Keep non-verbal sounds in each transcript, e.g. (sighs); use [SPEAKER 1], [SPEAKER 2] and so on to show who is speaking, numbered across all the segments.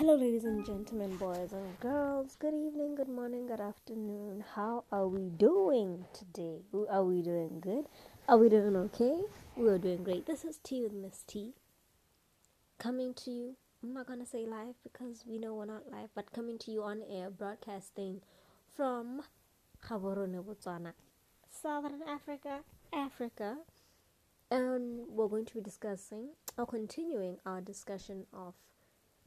[SPEAKER 1] Hello, ladies and gentlemen, boys and girls. Good evening, good morning, good afternoon. How are we doing today? Are we doing good? Are we doing okay? We are doing great. This is Tea with Miss T. Coming to you. I'm not gonna say live because we know we're not live, but coming to you on air, broadcasting from Gaborone, Botswana, Southern Africa, Africa. And we're going to be discussing or continuing our discussion of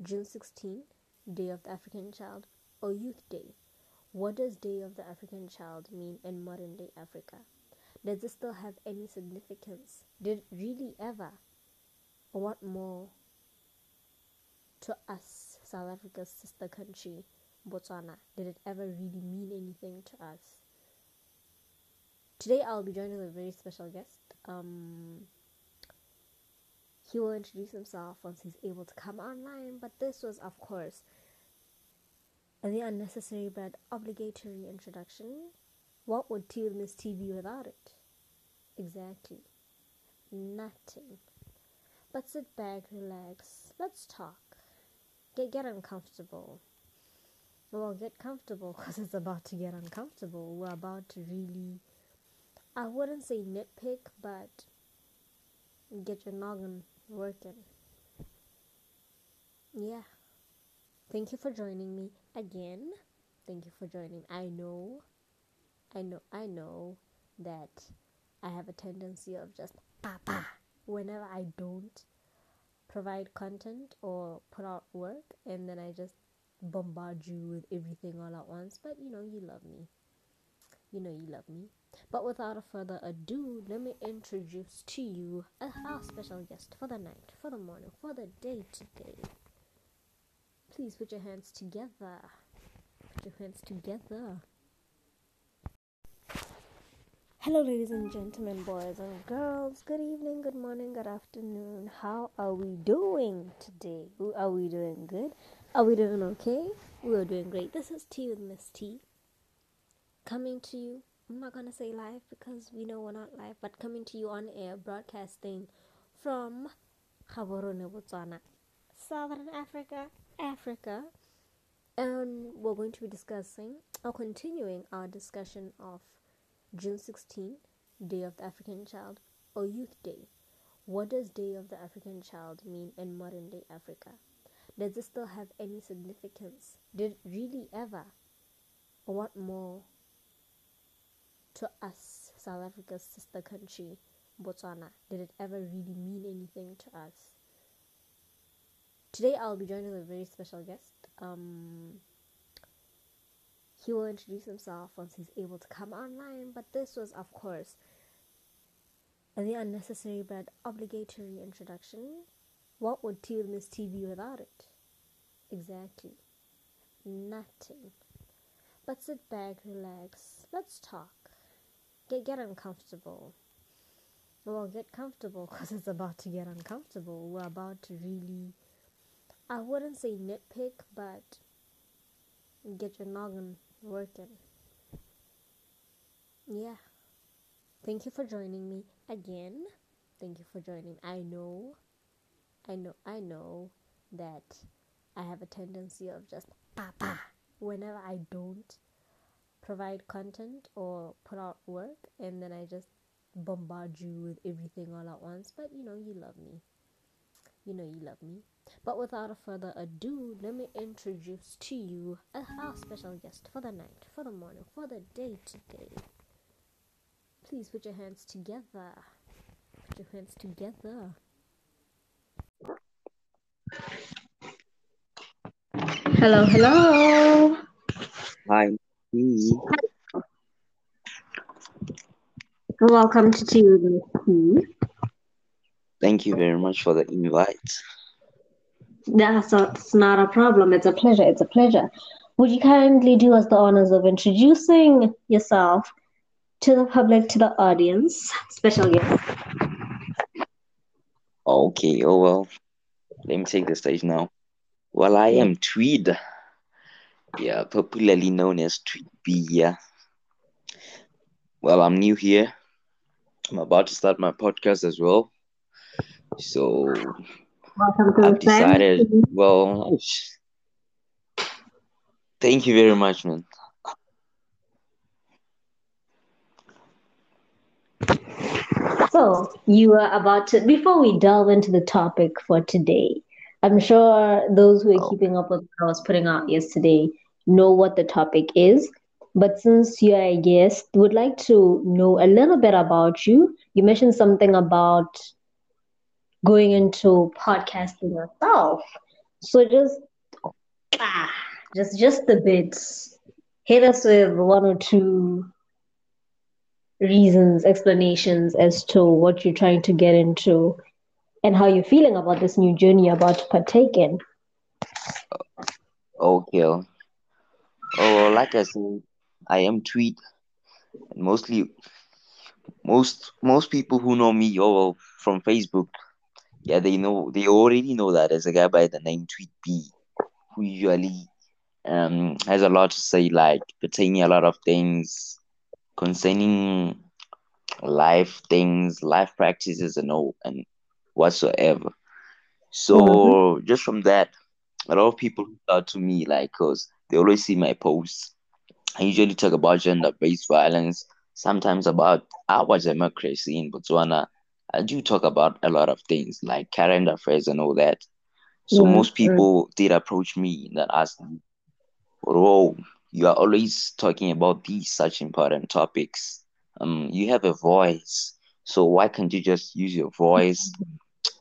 [SPEAKER 1] June 16, Day of the African Child, or Youth Day. What does Day of the African Child mean in modern day Africa? Does it still have any significance? Did it really ever? Or what more to us, South Africa's sister country, Botswana? Did it ever really mean anything to us? Today I'll be joined with a very special guest. Um, he will introduce himself once he's able to come online, but this was, of course, the unnecessary but obligatory introduction. What would Tea with Miss TV without it? Exactly. Nothing. But sit back, relax, let's talk. Get, get uncomfortable. Well, get comfortable (laughs) because it's about to get uncomfortable. We're about to really, I wouldn't say nitpick, but get your noggin working. Yeah. Thank you for joining me again. Thank you for joining. I know, I know, I know that I have a tendency of just papa whenever I don't provide content or put out work, and then I just bombard you with everything all at once. But you know, you love me. You know, you love me. But without further ado, let me introduce to you our special guest for the night, for the morning, for the day today. Please put your hands together. Put your hands together. Hello, ladies and gentlemen, boys and girls. Good evening, good morning, good afternoon. How are we doing today? Are we doing good? Are we doing okay? We are doing great. This is Tea with Miss T. Coming to you I'm not gonna say live because we know we're not live, but coming to you on air, broadcasting from Gaborone, Botswana, Southern Africa, Africa. And we're going to be discussing or continuing our discussion of June 16, Day of the African Child, or Youth Day. What does Day of the African Child mean in modern day Africa? Does it still have any significance? Did it really ever? Or what more to us, South Africa's sister country, Botswana? Did it ever really mean anything to us? Today I'll be joined with a very special guest. Um, he will introduce himself once he's able to come online, but this was, of course, the unnecessary but obligatory introduction. What would Tea with Miss T be without it? Exactly. Nothing. But sit back, relax, let's talk get get uncomfortable. Well, get comfortable because it's about to get uncomfortable. We're about to really, I wouldn't say nitpick, but get your noggin working. Yeah. Thank you for joining me again. Thank you for joining. I know, I know, I know that I have a tendency of just papa whenever I don't provide content or put out work and then I just bombard you with everything all at once. But you know, you love me. You know, you love me. But without further ado, let me introduce to you our special guest for the night, for the morning, for the day today. Please put your hands together. Put your hands together. Hello, hello.
[SPEAKER 2] Hi.
[SPEAKER 1] Welcome to Tea
[SPEAKER 2] Thank you very much for the invite.
[SPEAKER 1] That's it's not a problem. It's a pleasure. It's a pleasure. Would you kindly do us the honors of introducing yourself to the public, to the audience, special guest?
[SPEAKER 2] Okay. Oh well. Let me take the stage now. Well, I am Tweed yeah, popularly known as Tweet B. Yeah. Well, I'm new here. I'm about to start my podcast as well. So
[SPEAKER 1] Welcome to
[SPEAKER 2] I've decided, well, Thank you very much, man.
[SPEAKER 3] So, you are about to, before we delve into the topic for today, I'm sure those who are
[SPEAKER 2] Oh,
[SPEAKER 3] keeping up with what I was putting out yesterday know what the topic is. But since you're a guest, would like to know a little bit about you. You mentioned something about going into podcasting yourself. So just ah, just just a bit. Hit us with one or two reasons, explanations as to what you're trying to get into and how you're feeling about this new journey you're about to partake in.
[SPEAKER 2] okay. Oh, like I said, I am Tweet, and mostly most most people who know me or from Facebook, yeah, they know they already know that as a guy by the name Tweet B, who usually um has a lot to say, like pertaining a lot of things concerning life things, life practices, and all and whatsoever.
[SPEAKER 3] Mm-hmm.
[SPEAKER 2] So just from that, a lot of people out to me like cause they always see my posts. I usually talk about gender-based violence, sometimes about our democracy in Botswana. I do talk about a lot of things like current affairs and all that. So
[SPEAKER 3] Yeah.
[SPEAKER 2] most people did approach me and asked me, "Bro, you are always talking about these such important topics. Um, you have a voice, so why can't you just use your voice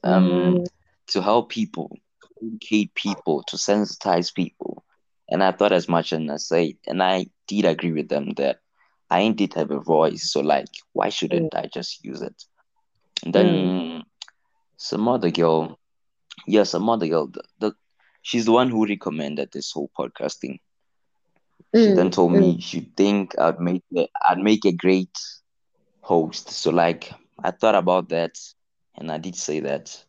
[SPEAKER 2] um
[SPEAKER 3] Mm,
[SPEAKER 2] to help people, to educate people, to sensitize people?" And I thought as much and I said, and I did agree with them that I indeed have a voice, so like, why
[SPEAKER 3] mm,
[SPEAKER 2] shouldn't I just use it? And
[SPEAKER 3] mm,
[SPEAKER 2] then some other girl, yeah, some other girl, the, the, she's the one who recommended this whole podcasting. She then
[SPEAKER 3] mm,
[SPEAKER 2] told
[SPEAKER 3] mm,
[SPEAKER 2] me she think I'd make a, I'd make a great host. So like, I thought about that, and I did say that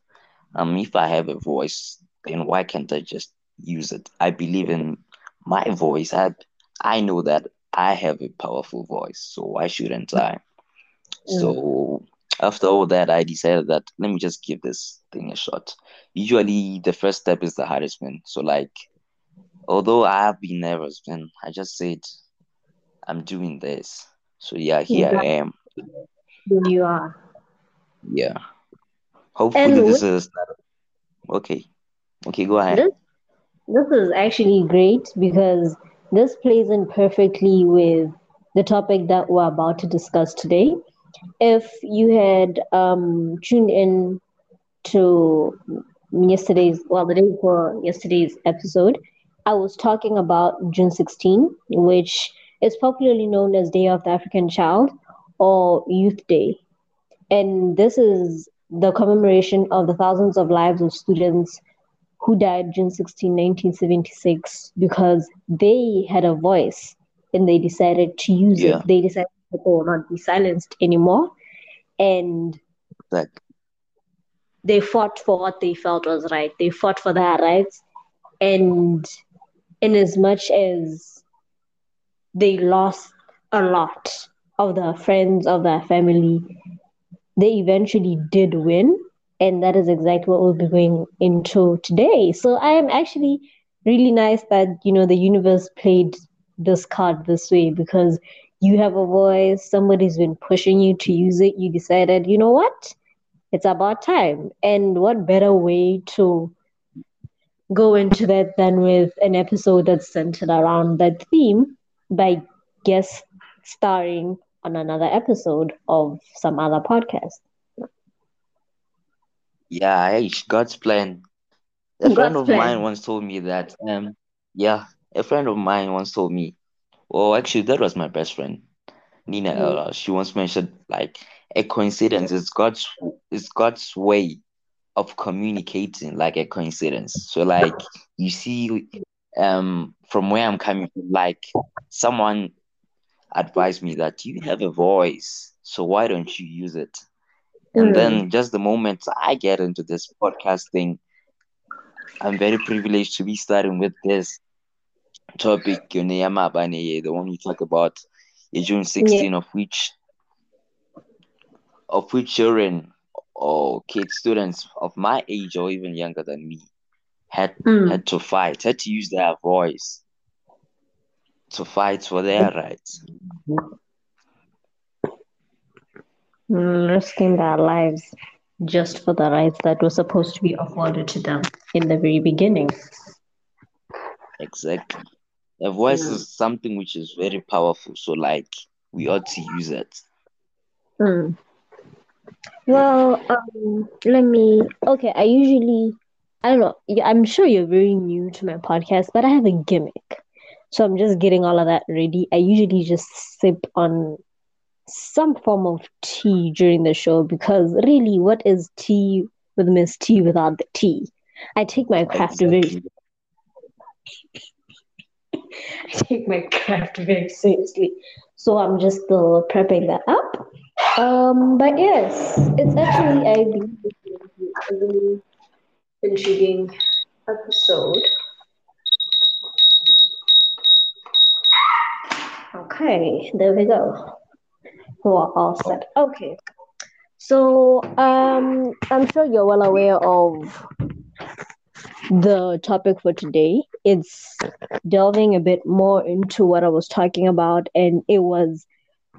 [SPEAKER 2] um, if I have a voice, then why can't I just use it? I believe in my voice. I I know that I have a powerful voice, so why shouldn't I?
[SPEAKER 3] mm.
[SPEAKER 2] So after all that, I decided that let me just give this thing a shot. Usually, the first step is the hardest one. So, like, although I have been nervous, man, I just said I'm doing this. So yeah, here I
[SPEAKER 3] Exactly,
[SPEAKER 2] am.
[SPEAKER 3] you are.
[SPEAKER 2] Yeah. Hopefully,
[SPEAKER 3] And
[SPEAKER 2] this is okay. Okay, go ahead.
[SPEAKER 3] this, this is actually great because this plays in perfectly with the topic that we're about to discuss today. If you had um, tuned in to yesterday's, well, the day before yesterday's episode, I was talking about June 16, which is popularly known as Day of the African Child or Youth Day. And this is the commemoration of the thousands of lives of students who died June 16, 1976, because they had a voice and they decided to use it. They decided to they not be silenced anymore. And
[SPEAKER 2] like
[SPEAKER 3] they fought for what they felt was right. They fought for their rights. And in as much as they lost a lot of their friends, of their family, they eventually did win. And that is exactly what we'll be going into today. So I am actually really nice that, you know, the universe played this card this way because you have a voice, somebody's been pushing you to use it. You decided, you know what? It's about time. And what better way to go into that than with an episode that's centered around that theme by guest starring on another episode of some other podcast.
[SPEAKER 2] Yeah, hey, God's plan. A friend
[SPEAKER 3] God's
[SPEAKER 2] of mine once told me that um yeah, a friend of mine once told me, well, actually, that was my best friend, Nina.
[SPEAKER 3] Mm,
[SPEAKER 2] Uh, she once mentioned like a coincidence is God's is God's way of communicating like a coincidence. So like you see um from where I'm coming from, like someone advised me that you have a voice, so why don't you use it? And
[SPEAKER 3] mm,
[SPEAKER 2] then just the moment I get into this podcasting, I'm very privileged to be starting with this topic, the one we talk about June
[SPEAKER 3] yeah.
[SPEAKER 2] 16, of which of which children or kids, students of my age or even younger than me had
[SPEAKER 3] Mm,
[SPEAKER 2] had to fight, had to use their voice to fight for their rights.
[SPEAKER 3] Risking their lives just for the rights that were supposed to be afforded to them in the very beginning.
[SPEAKER 2] Exactly. A voice is something which is very powerful, so like we ought to use it.
[SPEAKER 3] Mm. Well, um, let me. Okay, I usually, I don't know. I'm sure you're very new to my podcast, but I have a gimmick. So I'm just getting all of that ready. I usually just sip on some form of tea during the show because really, what is tea with Miss T without the tea? I take my craft very. (laughs) I take my craft very seriously, so I'm just still prepping that up. Um, but yes, it's actually I believe a really intriguing episode. Okay, there we go. We're all set. Okay. So um I'm sure you're well aware of the topic for today. It's delving a bit more into what I was talking about, and it was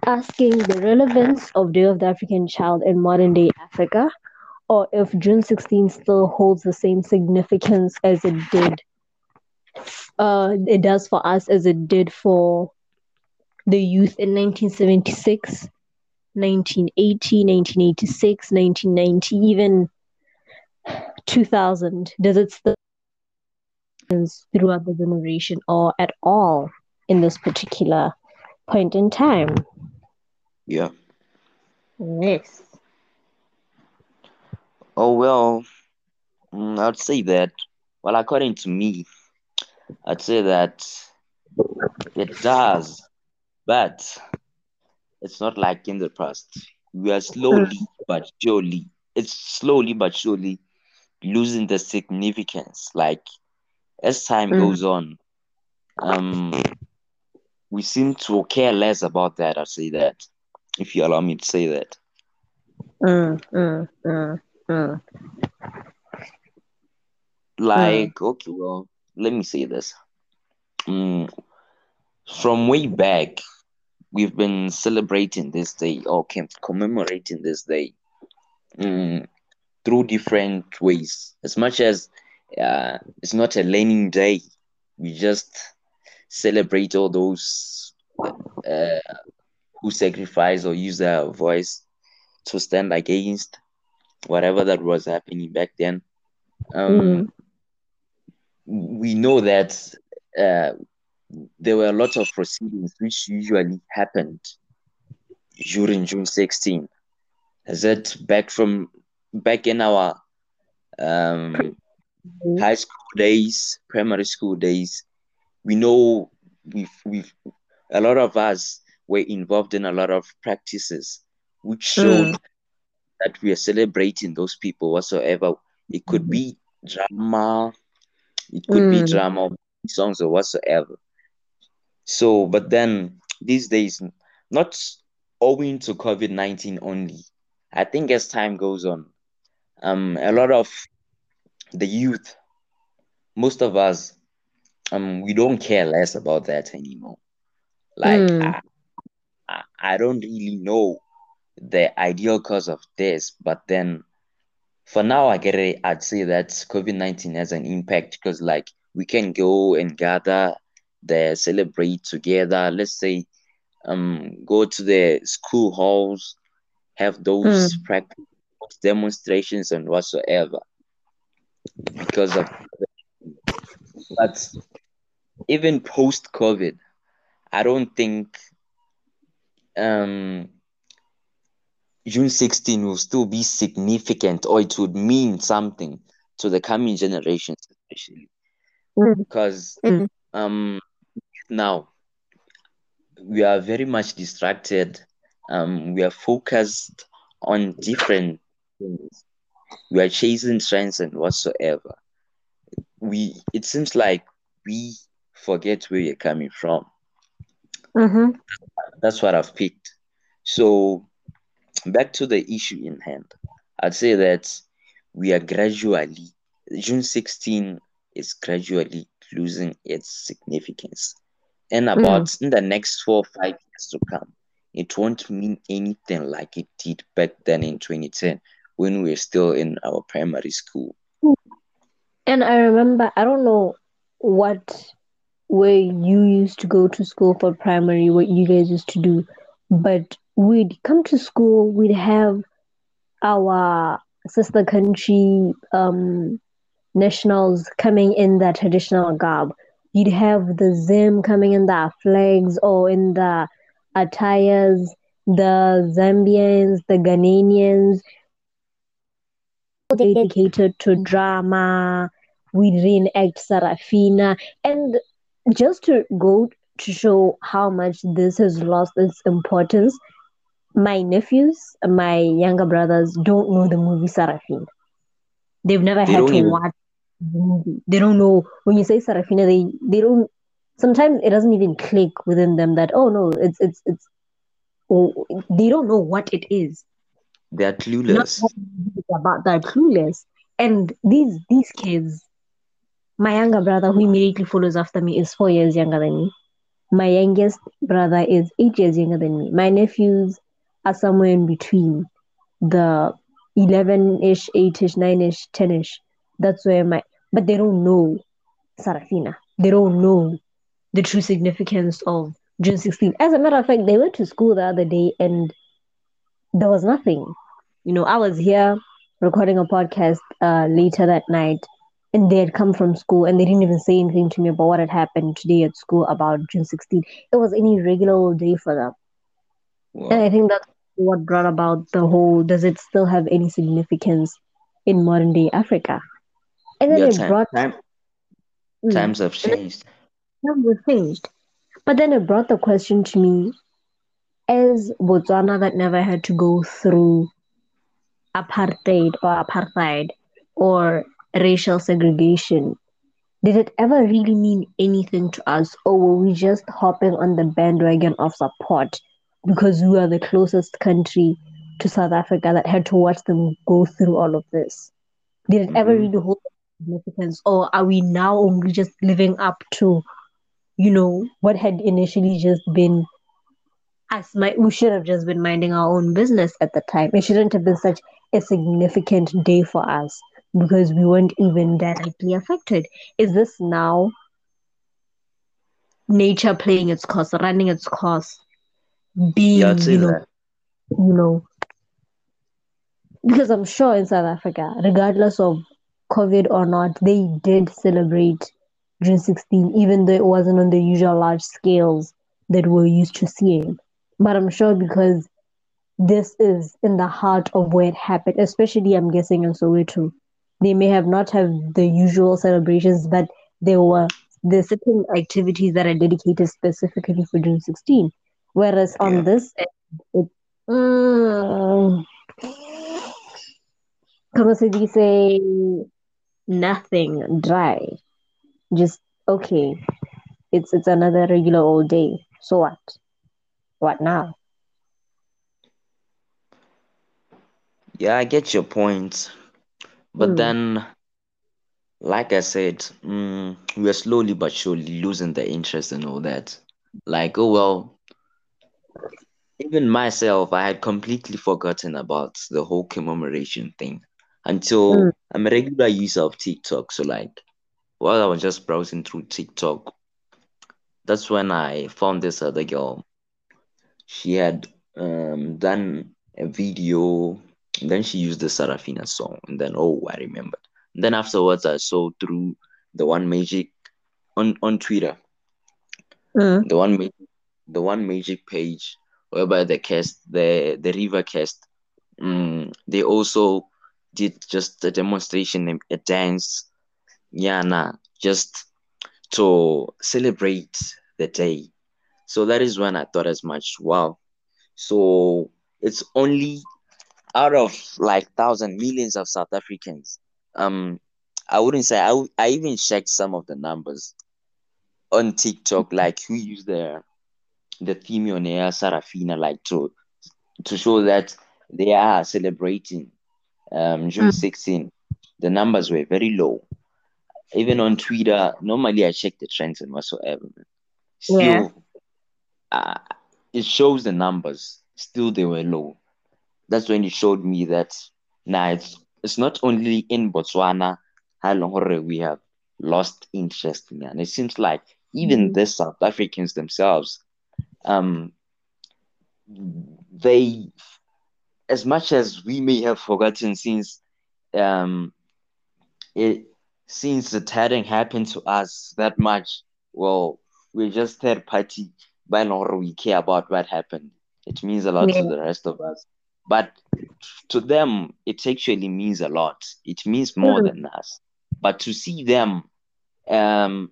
[SPEAKER 3] asking the relevance of Day of the African Child in modern day Africa, or if June 16 still holds the same significance as it did, uh, it does for us as it did for the youth in 1976, 1980, 1986, 1990, even 2000. Does it still throughout the generation or at all in this particular point in time?
[SPEAKER 2] Yeah.
[SPEAKER 3] Yes.
[SPEAKER 2] Oh well, mm, I'd say that. Well, according to me, I'd say that it does, but it's not like in the past. We are slowly but surely. It's slowly but surely losing the significance. Like as time
[SPEAKER 3] Mm.
[SPEAKER 2] goes on, um, we seem to care less about that. I'll say that, if you allow me to say that.
[SPEAKER 3] Mm, mm, mm, mm.
[SPEAKER 2] Like, okay, well, let me say this. Mm, from way back, we've been celebrating this day or com- commemorating this day mm, through different ways. As much as uh, it's not a learning day, we just celebrate all those uh, who sacrifice or use their voice to stand against whatever that was happening back then. Um, We know that uh, there were a lot of proceedings which usually happened during June 16. Is that back from back in our um,
[SPEAKER 3] Mm.
[SPEAKER 2] high school days, primary school days? We know we've we've a lot of us were involved in a lot of practices which showed
[SPEAKER 3] Mm.
[SPEAKER 2] that we are celebrating those people whatsoever. It could be drama, it could be
[SPEAKER 3] Mm.
[SPEAKER 2] drama, songs or whatsoever. So, but then these days, not owing to COVID 19 only, I think as time goes on, um, a lot of the youth, most of us, um, we don't care less about that anymore. Like,
[SPEAKER 3] Mm.
[SPEAKER 2] I, I, don't really know the ideal cause of this, but then for now, I get it. I'd say that COVID 19 has an impact because, like, we can go and gather there, celebrate together. Let's say, um, go to the school halls, have those practice demonstrations and whatsoever. Because of, but even post COVID, I don't think um June 16 will still be significant or it would mean something to the coming generations, especially
[SPEAKER 3] Mm.
[SPEAKER 2] because
[SPEAKER 3] Mm.
[SPEAKER 2] um now we are very much distracted. Um, we are focused on different things. We are chasing trends and whatsoever. We it seems like we forget where we're coming from.
[SPEAKER 3] Mm-hmm.
[SPEAKER 2] That's what I've picked. So back to the issue in hand. I'd say that we are gradually June 16 is gradually losing its significance. And about mm. in the next four or five years to come, it won't mean anything like it did back then in 2010 when we were still in our primary school.
[SPEAKER 3] And I remember, I don't know what where you used to go to school for primary, what you guys used to do, but we'd come to school, we'd have our sister country um, nationals coming in the traditional garb. You'd have the Zim coming in the flags or in the attires, the Zambians, the Ghanaians, dedicated to drama. We reenact Sarafina. And just to go to show how much this has lost its importance, my nephews, my younger brothers don't know the movie Sarafina. They've never they had to even... watch the movie. They don't know when you say Sarafina, they they don't sometimes it doesn't even click within them that oh no, it's it's it's oh, they don't know what it is.
[SPEAKER 2] They're clueless.
[SPEAKER 3] about that clueless. And these these kids, my younger brother who immediately follows after me is four years younger than me. My youngest brother is eight years younger than me. My nephews are somewhere in between the 11 ish, 8 ish, 9 ish, 10 ish. That's where my, but they don't know Sarafina. They don't know the true significance of June 16. As a matter of fact, they went to school the other day and there was nothing. You know, I was here recording a podcast uh, later that night and they had come from school and they didn't even say anything to me about what had happened today at school about June 16. It was any regular old day for them. Wow. And I think that's what brought about the whole does it still have any significance in modern day Africa? And then it time, brought
[SPEAKER 2] time, mm. times have changed.
[SPEAKER 3] Times have changed. But then it brought the question to me as Botswana that never had to go through apartheid or apartheid or racial segregation, did it ever really mean anything to us, or were we just hopping on the bandwagon of support because we are the closest country to South Africa that had to watch them go through all of this? Did it mm-hmm. ever really hold significance, or are we now only just living up to, you know, what had initially just been us? My, we should have just been minding our own business at the time. It shouldn't have been such a significant day for us because we weren't even directly affected. Is this now nature playing its course, running its course, being yeah, you know, that. you know, because I'm sure in South Africa, regardless of COVID or not, they did celebrate June 16, even though it wasn't on the usual large scales that we're used to seeing. But I'm sure because this is in the heart of where it happened, especially I'm guessing in Soweto. They may have not have the usual celebrations, but there were certain activities that are dedicated specifically for June 16. Whereas on yeah. this, it, it mm, (sighs) como se dice, nothing dry. Just okay. It's it's another regular old day. So what? What now?
[SPEAKER 2] Yeah, I get your point. But mm. then, like I said, mm, we are slowly but surely losing the interest and all that. Like, oh well, even myself, I had completely forgotten about the whole commemoration thing until mm. I'm a regular user of TikTok. So, like, while I was just browsing through TikTok, that's when I found this other girl. She had um, done a video and then she used the Sarafina song, and then oh, I remembered. And then afterwards, I saw through the 1Magic on on Twitter, mm. the one the 1Magic page whereby the cast the the river cast, um, they also did just a demonstration, a dance, yeah, nah, just to celebrate the day. So that is when I thought as much, wow. So it's only out of like thousand millions of South Africans, um, I wouldn't say I, I even checked some of the numbers on TikTok, like who use the the theme on air Sarafina, like to to show that they are celebrating um June mm. 16. The numbers were very low. Even on Twitter, normally I check the trends and whatsoever. still,
[SPEAKER 3] Yeah.
[SPEAKER 2] uh, it shows the numbers. Still, they were low. That's when it showed me that now it's it's not only in Botswana how long already we have lost interest in it. And it seems like even
[SPEAKER 3] Mhm.
[SPEAKER 2] the South Africans themselves, um, they, as much as we may have forgotten since, um, it since it hadn't happened to us that much, well, we're just third party, by now we care about what happened. It means a lot to the rest of us. But to them, it actually means a lot. It means more
[SPEAKER 3] Mm.
[SPEAKER 2] than us. But to see them, um,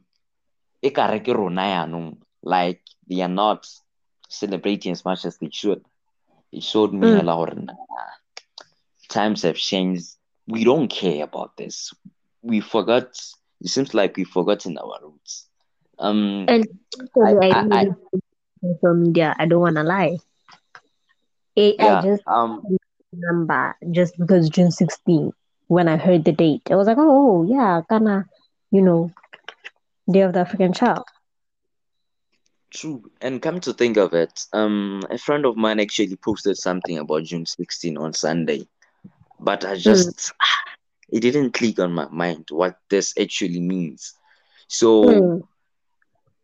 [SPEAKER 2] ekare ke rona yaanong, like they are not celebrating as much as they should. It showed me
[SPEAKER 3] Mm.
[SPEAKER 2] hore nah, times have changed. We don't care about this. We forgot. It seems like we've forgotten our roots. Um,
[SPEAKER 3] And
[SPEAKER 2] I,
[SPEAKER 3] I
[SPEAKER 2] I, I
[SPEAKER 3] social media. I don't wanna lie. I, I
[SPEAKER 2] yeah.
[SPEAKER 3] just
[SPEAKER 2] Um,
[SPEAKER 3] remember just because June 16 when I heard the date. I was like, oh yeah, Ghana, you know, Day of the African Child.
[SPEAKER 2] True. And come to think of it, um, a friend of mine actually posted something about June 16 on Sunday, but I
[SPEAKER 3] Mm.
[SPEAKER 2] just (sighs) it didn't click on my mind what this actually means. So
[SPEAKER 3] Mm.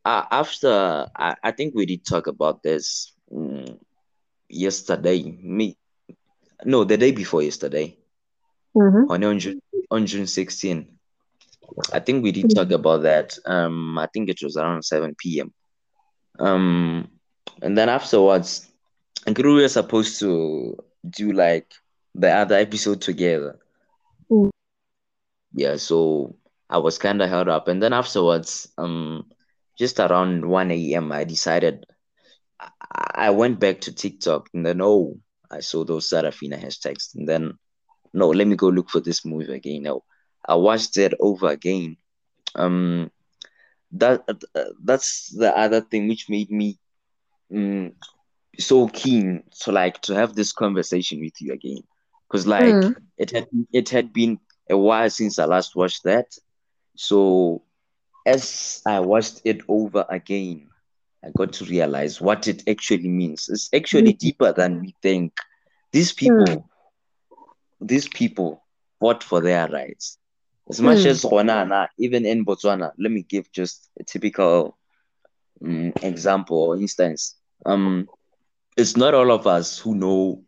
[SPEAKER 2] uh, after I, I think we did talk about this mm, yesterday, me no, the day before yesterday,
[SPEAKER 3] Mm-hmm.
[SPEAKER 2] on on June on June 16. I think we did talk about that. Um, I think it was around 7 p.m. Um, and then afterwards, I think we were supposed to do like the other episode together.
[SPEAKER 3] Mm.
[SPEAKER 2] Yeah, so I was kind of held up, and then afterwards, um, just around 1 a.m., I decided I, I went back to TikTok, and then oh, I saw those Sarafina hashtags, and then no, let me go look for this movie again. No, I watched it over again. Um, that uh, that's the other thing which made me mm, so keen to like to have this conversation with you again because like
[SPEAKER 3] Mm.
[SPEAKER 2] it had it had been a while since I last watched that. So as I watched it over again, I got to realize what it actually means. It's actually deeper than we think. These people, these people fought for their rights. As much
[SPEAKER 3] Mm.
[SPEAKER 2] as Rwanda, even in Botswana, let me give just a typical um, example or instance. Um, it's not all of us who know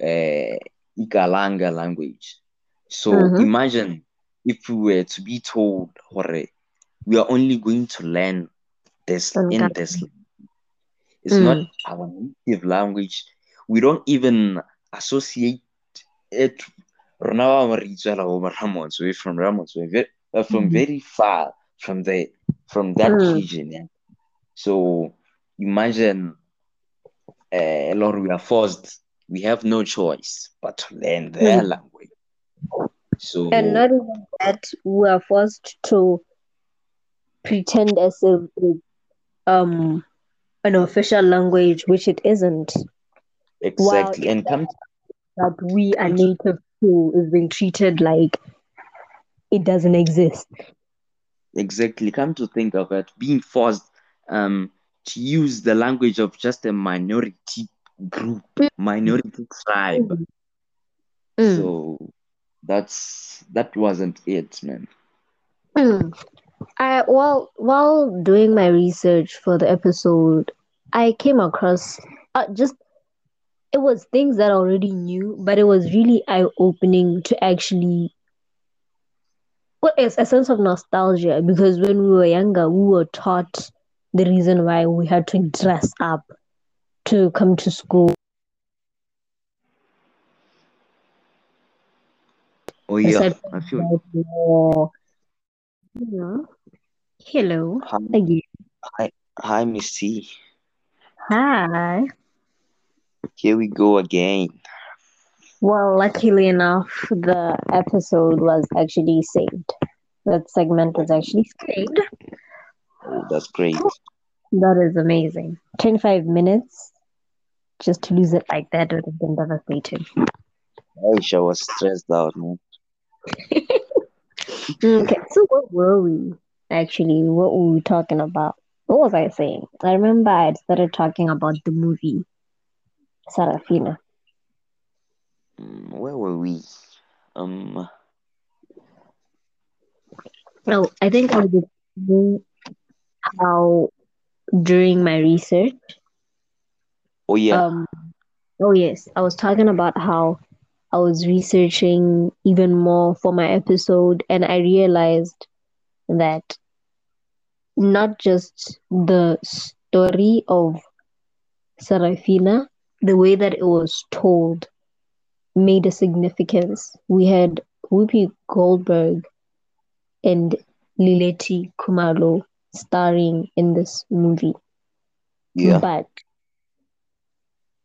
[SPEAKER 2] uh, Ikalanga language. So
[SPEAKER 3] Mhm.
[SPEAKER 2] imagine if we were to be told, Hore, we are only going to learn this in this. It's not
[SPEAKER 3] Mm.
[SPEAKER 2] our native language. We don't even associate it. Rona ba mo re itswela ho Ramots, we're from we're ve- we're from
[SPEAKER 3] Mhm.
[SPEAKER 2] very far from the from that
[SPEAKER 3] Mm.
[SPEAKER 2] region. Yeah? So imagine uh, Lord, we are forced. We have no choice but to learn their
[SPEAKER 3] Mm.
[SPEAKER 2] language. So
[SPEAKER 3] And not even that, we are forced to pretend as if um an official language, which it isn't.
[SPEAKER 2] Exactly, and come
[SPEAKER 3] that we are native to is being treated like it doesn't exist.
[SPEAKER 2] exactly come to think of it, being forced um to use the language of just a minority group, minority tribe.
[SPEAKER 3] Mm.
[SPEAKER 2] So that's that wasn't it, man.
[SPEAKER 3] Mm. I well while doing my research for the episode, I came across uh, just it was things that I already knew, but it was really eye opening to actually well, it's a sense of nostalgia because when we were younger, we were taught the reason why we had to dress up to come to school.
[SPEAKER 2] Oh yeah, I feel
[SPEAKER 3] about war. Hello.
[SPEAKER 2] Hi,
[SPEAKER 3] again.
[SPEAKER 2] hi, hi, Miss T.
[SPEAKER 3] Hi.
[SPEAKER 2] Here we go again.
[SPEAKER 3] Well, luckily enough, the episode was actually saved. That segment was actually saved.
[SPEAKER 2] Oh, that's great.
[SPEAKER 3] That is amazing. 25 minutes just to lose it like that would have been devastating.
[SPEAKER 2] Aisha was stressed out, man. (laughs)
[SPEAKER 3] Okay, so what were we actually? What were we talking about? what was I saying? I remember I started talking about the movie Sarafina.
[SPEAKER 2] Mm, where were we? Um.
[SPEAKER 3] Oh, I think I was how during my research,
[SPEAKER 2] Oh yeah.
[SPEAKER 3] um, oh yes, I was talking about how I was researching even more for my episode, and I realized that not just the story of Sarafina, the way that it was told made a significance. We had Whoopi Goldberg and Leleti Khumalo starring in this movie,
[SPEAKER 2] Yeah.
[SPEAKER 3] but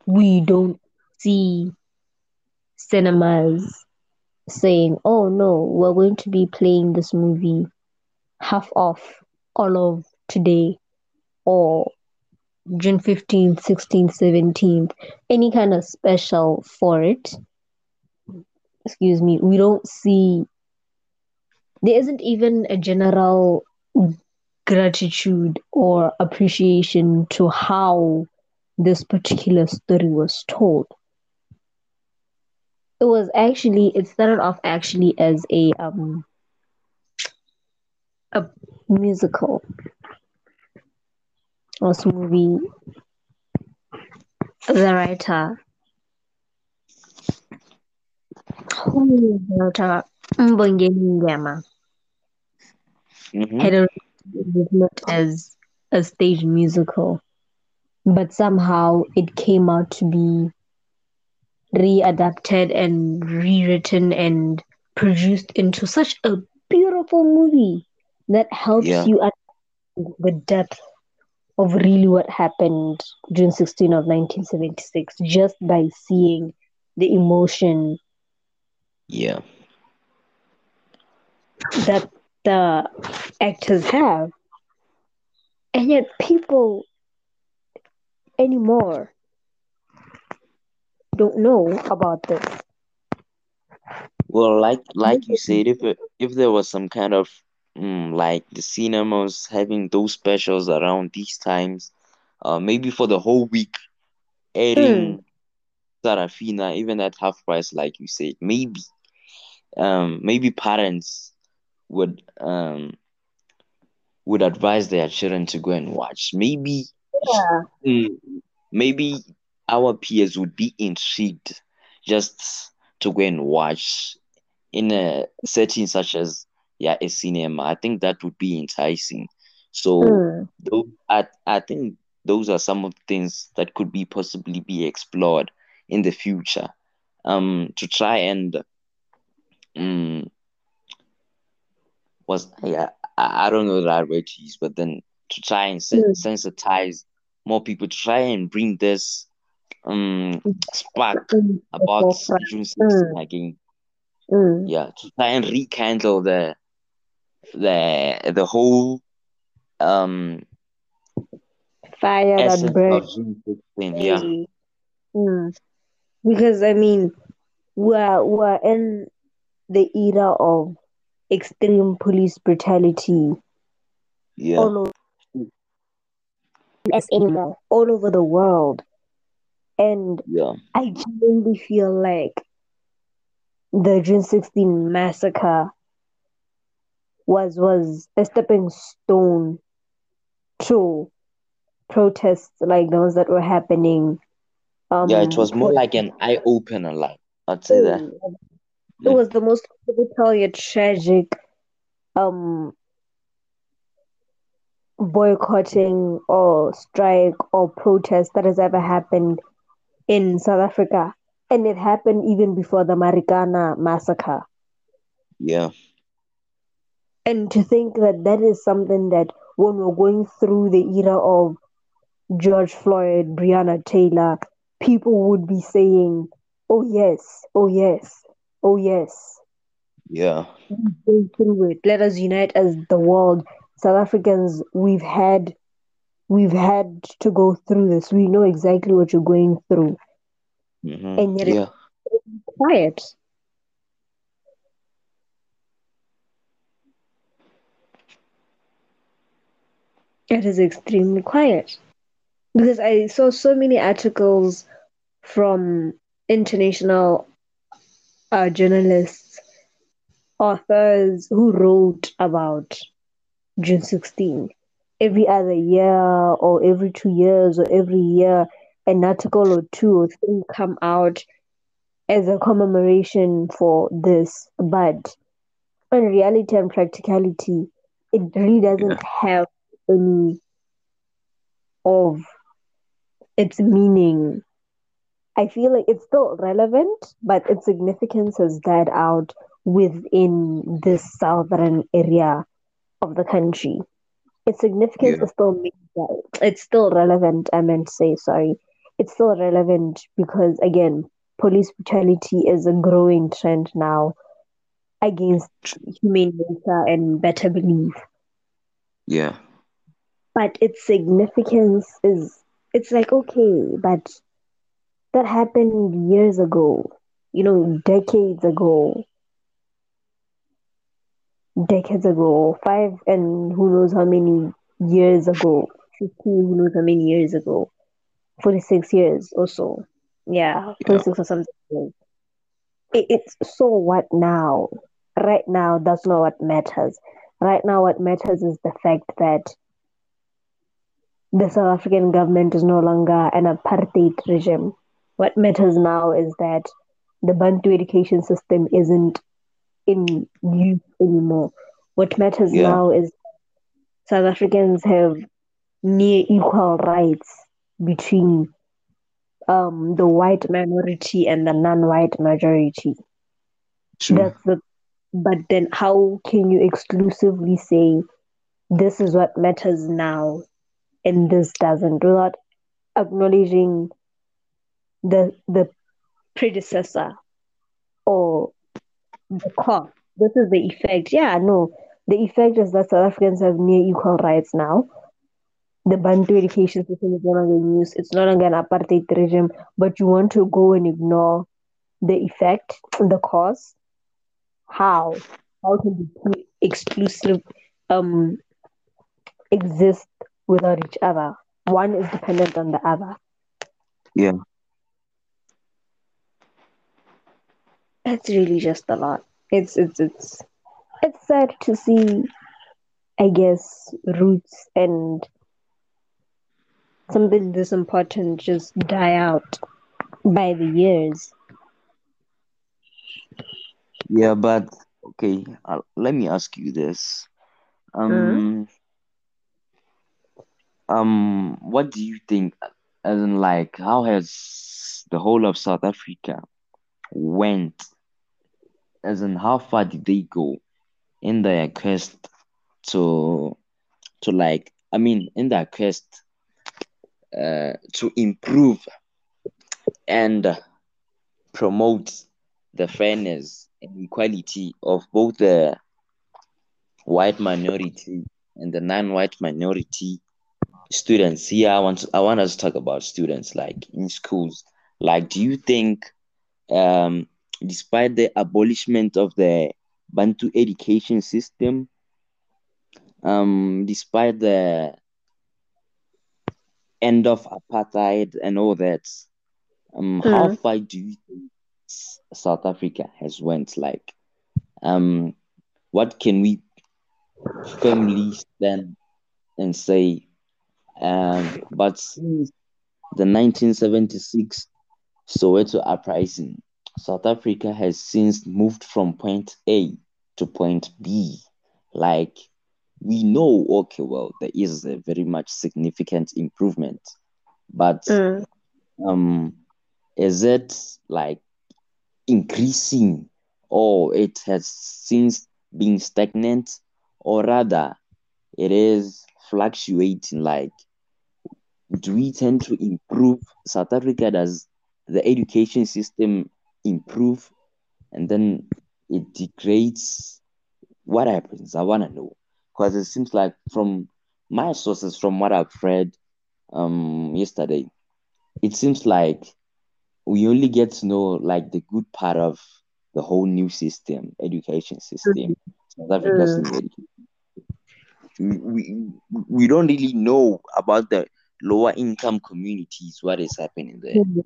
[SPEAKER 3] we don't see cinemas saying, oh no, we're going to be playing this movie half off all of today or June 15th, 16th, 17th, any kind of special for it. Excuse me, we don't see, there isn't even a general gratitude or appreciation to how this particular story was told. It was actually, it started off actually as a um a musical this movie the writer who is the writer Mbongeni Ngema
[SPEAKER 2] Mm-hmm.
[SPEAKER 3] had as a stage musical, but somehow it came out to be readapted and rewritten and produced into such a beautiful movie that helps
[SPEAKER 2] Yeah.
[SPEAKER 3] you understand the depth of really what happened June 16 of 1976 just by seeing the emotion
[SPEAKER 2] Yeah.
[SPEAKER 3] that the actors have. And yet people anymore don't know about this.
[SPEAKER 2] Well, like like you said, if it, if there was some kind of mm, like the cinemas having those specials around these times, uh, maybe for the whole week, airing Sarafina even at half price, like you said, maybe, um, maybe parents would um would advise their children to go and watch. Maybe,
[SPEAKER 3] Yeah.
[SPEAKER 2] mm, maybe our peers would be intrigued just to go and watch in a setting such as yeah a cinema. I think that would be enticing. So
[SPEAKER 3] Mm.
[SPEAKER 2] those, I I think those are some of the things that could be possibly be explored in the future. Um, to try and um, was yeah I, I don't know the right word to use, but then to try and sen-
[SPEAKER 3] Mm.
[SPEAKER 2] sensitize more people to try and bring this um spark
[SPEAKER 3] Mm.
[SPEAKER 2] about. June 16
[SPEAKER 3] Mm.
[SPEAKER 2] again. Yeah, to try and rekindle the the the whole um
[SPEAKER 3] Fire that burns.
[SPEAKER 2] Yeah.
[SPEAKER 3] Mm. Because I mean, we're we're in the era of extreme police brutality
[SPEAKER 2] yeah,
[SPEAKER 3] all over US anymore, all over the world. And
[SPEAKER 2] yeah,
[SPEAKER 3] I genuinely feel like the June 16 massacre was was a stepping stone to protests like those that were happening. Um,
[SPEAKER 2] yeah. It was more like an eye opener, like I'd say that.
[SPEAKER 3] It was the most brutal yet tragic um boycotting or strike or protest that has ever happened in South Africa. And it happened even before the Marikana massacre.
[SPEAKER 2] Yeah,
[SPEAKER 3] And to think that that is something that when we're going through the era of George Floyd, Breonna Taylor, people would be saying, oh yes, oh yes, oh yes.
[SPEAKER 2] yeah,
[SPEAKER 3] Go through it. Let us unite as the world. South Africans, we've had we've had to go through this. We know exactly what you're going through.
[SPEAKER 2] hmm
[SPEAKER 3] And yet
[SPEAKER 2] yeah,
[SPEAKER 3] it's quiet. It is extremely quiet because I saw so many articles from international uh, journalists, authors who wrote about June 16. Every other year, or every two years, or every year, an article or two or three come out as a commemoration for this. But in reality and practicality, it really doesn't
[SPEAKER 2] Yeah.
[SPEAKER 3] have any of its meaning. I feel like it's still relevant, but its significance has died out within this southern area of the country. Its significance
[SPEAKER 2] Yeah.
[SPEAKER 3] is still it's still relevant. I meant to say sorry. It's still relevant because again, police brutality is a growing trend now against humane nature and better belief.
[SPEAKER 2] Yeah.
[SPEAKER 3] But its significance is it's like okay, but that happened years ago, you know, decades ago. Decades ago, five and who knows how many years ago, 15, who knows how many years ago, 46 years or so. Yeah,
[SPEAKER 2] Yeah.
[SPEAKER 3] 46 or something. It, it's so what now? Right now, that's not what matters. Right now, what matters is the fact that the South African government is no longer an apartheid regime. What matters now is that the Bantu education system isn't in use anymore. What matters
[SPEAKER 2] Yeah.
[SPEAKER 3] now is South Africans have near equal rights between um, the white minority and the non-white majority.
[SPEAKER 2] True.
[SPEAKER 3] That's the but then how can you exclusively say this is what matters now and this doesn't without acknowledging the the predecessor or the cause. This is the effect. Yeah, no. The effect is that South Africans have near equal rights now. The Bantu education system is no longer in use. It's no longer an apartheid regime, but you want to go and ignore the effect, the cause. How? How can the two exclusive um exist without each other? One is dependent on the other.
[SPEAKER 2] Yeah.
[SPEAKER 3] It's really just a lot. It's it's it's it's sad to see I guess roots and something this important just die out by the years.
[SPEAKER 2] Yeah, but okay, uh, let me ask you this. Um, um, what do you think? As in, like, how has the whole of South Africa went? As in, how far did they go in their quest to, to like, I mean, in their quest, uh, to improve and promote the fairness and equality of both the white minority and the non-white minority students. Yeah i want to, i want us to talk about students like in schools. Like do you think um despite the abolishment of the bantu education system um despite the end of apartheid and all that um how
[SPEAKER 3] Mm.
[SPEAKER 2] far do you think south africa has went? Like um what can we firmly stand and say um but since the 1976 Soweto uprising, South Africa has since moved from point A to point B. Like we know, okay, well, there is a very much significant improvement, but
[SPEAKER 3] Mm.
[SPEAKER 2] um, is it like increasing or it has since been stagnant, or rather, it is fluctuating? Like, do we tend to improve? South Africa does the education system improve and then it degrades? What happens? I want to know because it seems like from my sources, from what I've read um yesterday, it seems like we only get to know like the good part of the whole new system, education system, South Africa's
[SPEAKER 3] Mm.
[SPEAKER 2] education. we we don't really know about the lower income communities what is happening there.
[SPEAKER 3] Mm.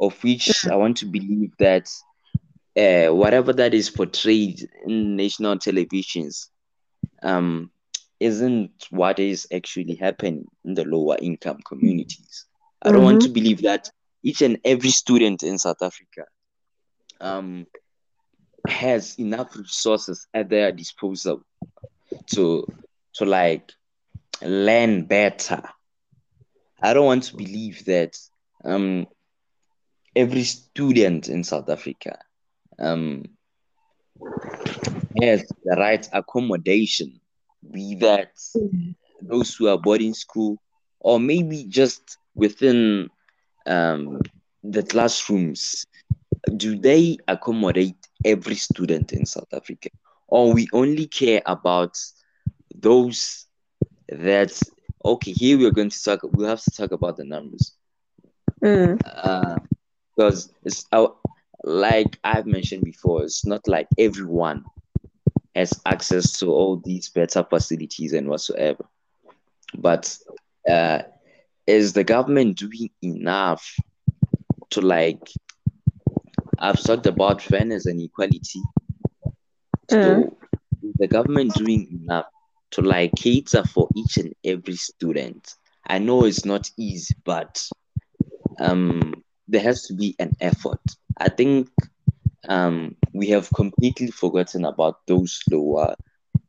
[SPEAKER 2] Of which I want to believe that uh, whatever that is portrayed in national televisions um isn't what is actually happening in the lower income communities. I don't want to believe that each and every student in South Africa um has enough resources at their disposal to to like learn better. I don't want to believe that um every student in South Africa um has the right accommodation, be that those who are boarding school or maybe just within um the classrooms. Do they accommodate every student in South Africa? Or we only care about those that okay, here we're going to talk we'll have to talk about the numbers.
[SPEAKER 3] Mm.
[SPEAKER 2] Uh because it's our like I've mentioned before, it's not like everyone has access to all these better facilities and whatsoever. But uh, is the government doing enough to like? I've talked about fairness and equality. So, is the government doing enough to like cater for each and every student? I know it's not easy, but um, there has to be an effort. I think um, we have completely forgotten about those lower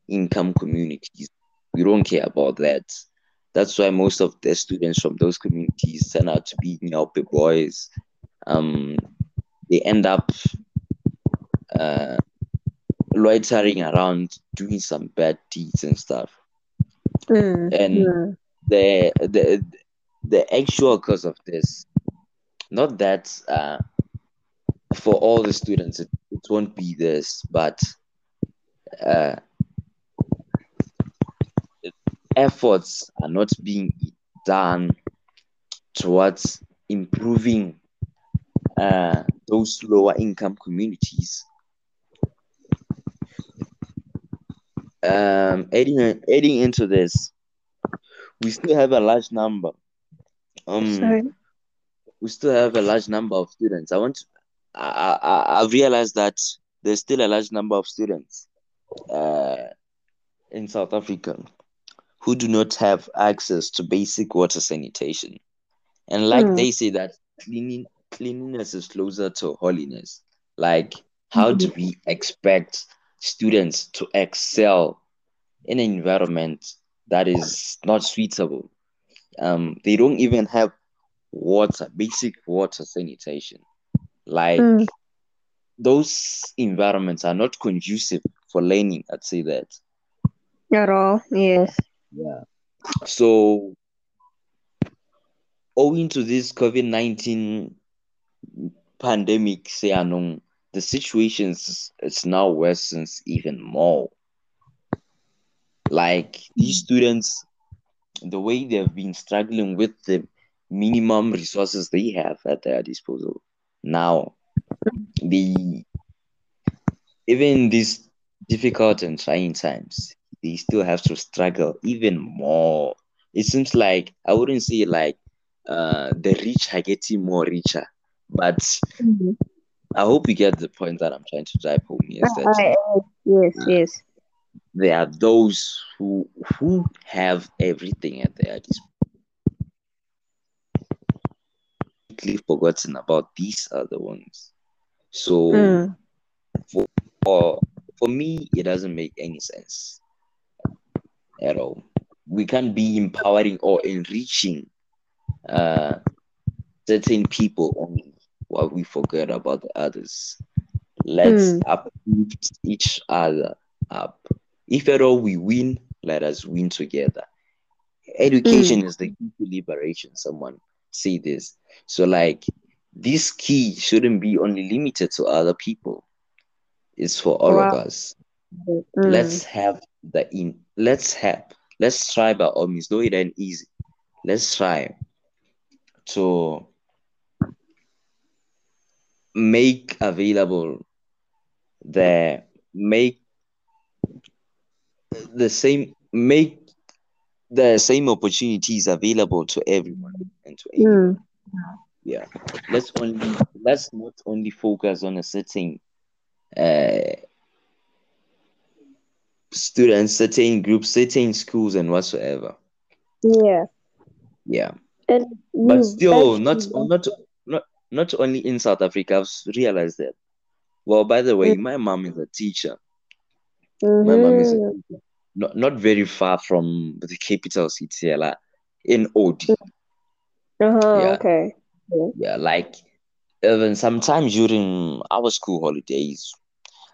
[SPEAKER 2] income communities. We don't care about that. That's why most of the students from those communities turn out to be Nyaope boys. Um, they end up uh, loitering around, doing some bad deeds and stuff.
[SPEAKER 3] Mm.
[SPEAKER 2] And
[SPEAKER 3] Mm.
[SPEAKER 2] the the the actual cause of this, not that uh, for all the students it, it won't be this, but uh, efforts are not being done towards improving uh, those lower income communities. Um, adding adding into this, we still have a large number. Um,
[SPEAKER 3] Sorry.
[SPEAKER 2] we still have a large number of students. I want to, I, I, I've realized that there's still a large number of students uh, in South Africa who do not have access to basic water sanitation. And like
[SPEAKER 3] Mm.
[SPEAKER 2] they say that cleaning, cleanliness is closer to holiness. Like, how do we expect students to excel in an environment that is not suitable? Um, they don't even have water, basic water sanitation. Like
[SPEAKER 3] Mm.
[SPEAKER 2] those environments are not conducive for learning, I'd say that.
[SPEAKER 3] At all. Yes.
[SPEAKER 2] Yeah. So owing to this COVID nineteen pandemic, say anong, the situation is it's now worsens even more. Like these students, the way they've been struggling with the minimum resources they have at their disposal now, the even these difficult and trying times, they still have to struggle even more. It seems like I wouldn't say like uh the rich are getting more richer, but
[SPEAKER 3] Mm.
[SPEAKER 2] I hope you get the point that I'm trying to drive home here. Is that
[SPEAKER 3] I, I, yes. Yes.
[SPEAKER 2] there are those who who have everything at their disposal. Completely forgotten about these other ones. So
[SPEAKER 3] Mm.
[SPEAKER 2] for for me, it doesn't make any sense at all. We can't be empowering or enriching uh certain people only while we forget about the others. Let's
[SPEAKER 3] Mm.
[SPEAKER 2] uplift each other up. If at all we win, let us win together. Education is the key to liberation. Someone say this. So, like, this key shouldn't be only limited to other people. It's for all of us.
[SPEAKER 3] Mm.
[SPEAKER 2] Let's have the in. Let's have. Let's try by all means. Though it ain't easy. Let's try to make available the make the same make the same opportunities available to everyone and to anyone. Mm. Yeah. Let's only let's not only focus on a certain uh students, certain groups, certain schools and whatsoever.
[SPEAKER 3] Yeah.
[SPEAKER 2] Yeah.
[SPEAKER 3] And
[SPEAKER 2] but still not not not not only in South Africa, I've realized that. Well, by the way, mm. my mom is a teacher. Mm-hmm. My mom is a mm-hmm. teacher not, not very far from the capital city, like in Oodi.
[SPEAKER 3] Uh-huh, yeah. okay.
[SPEAKER 2] Yeah. yeah, like even sometimes during our school holidays,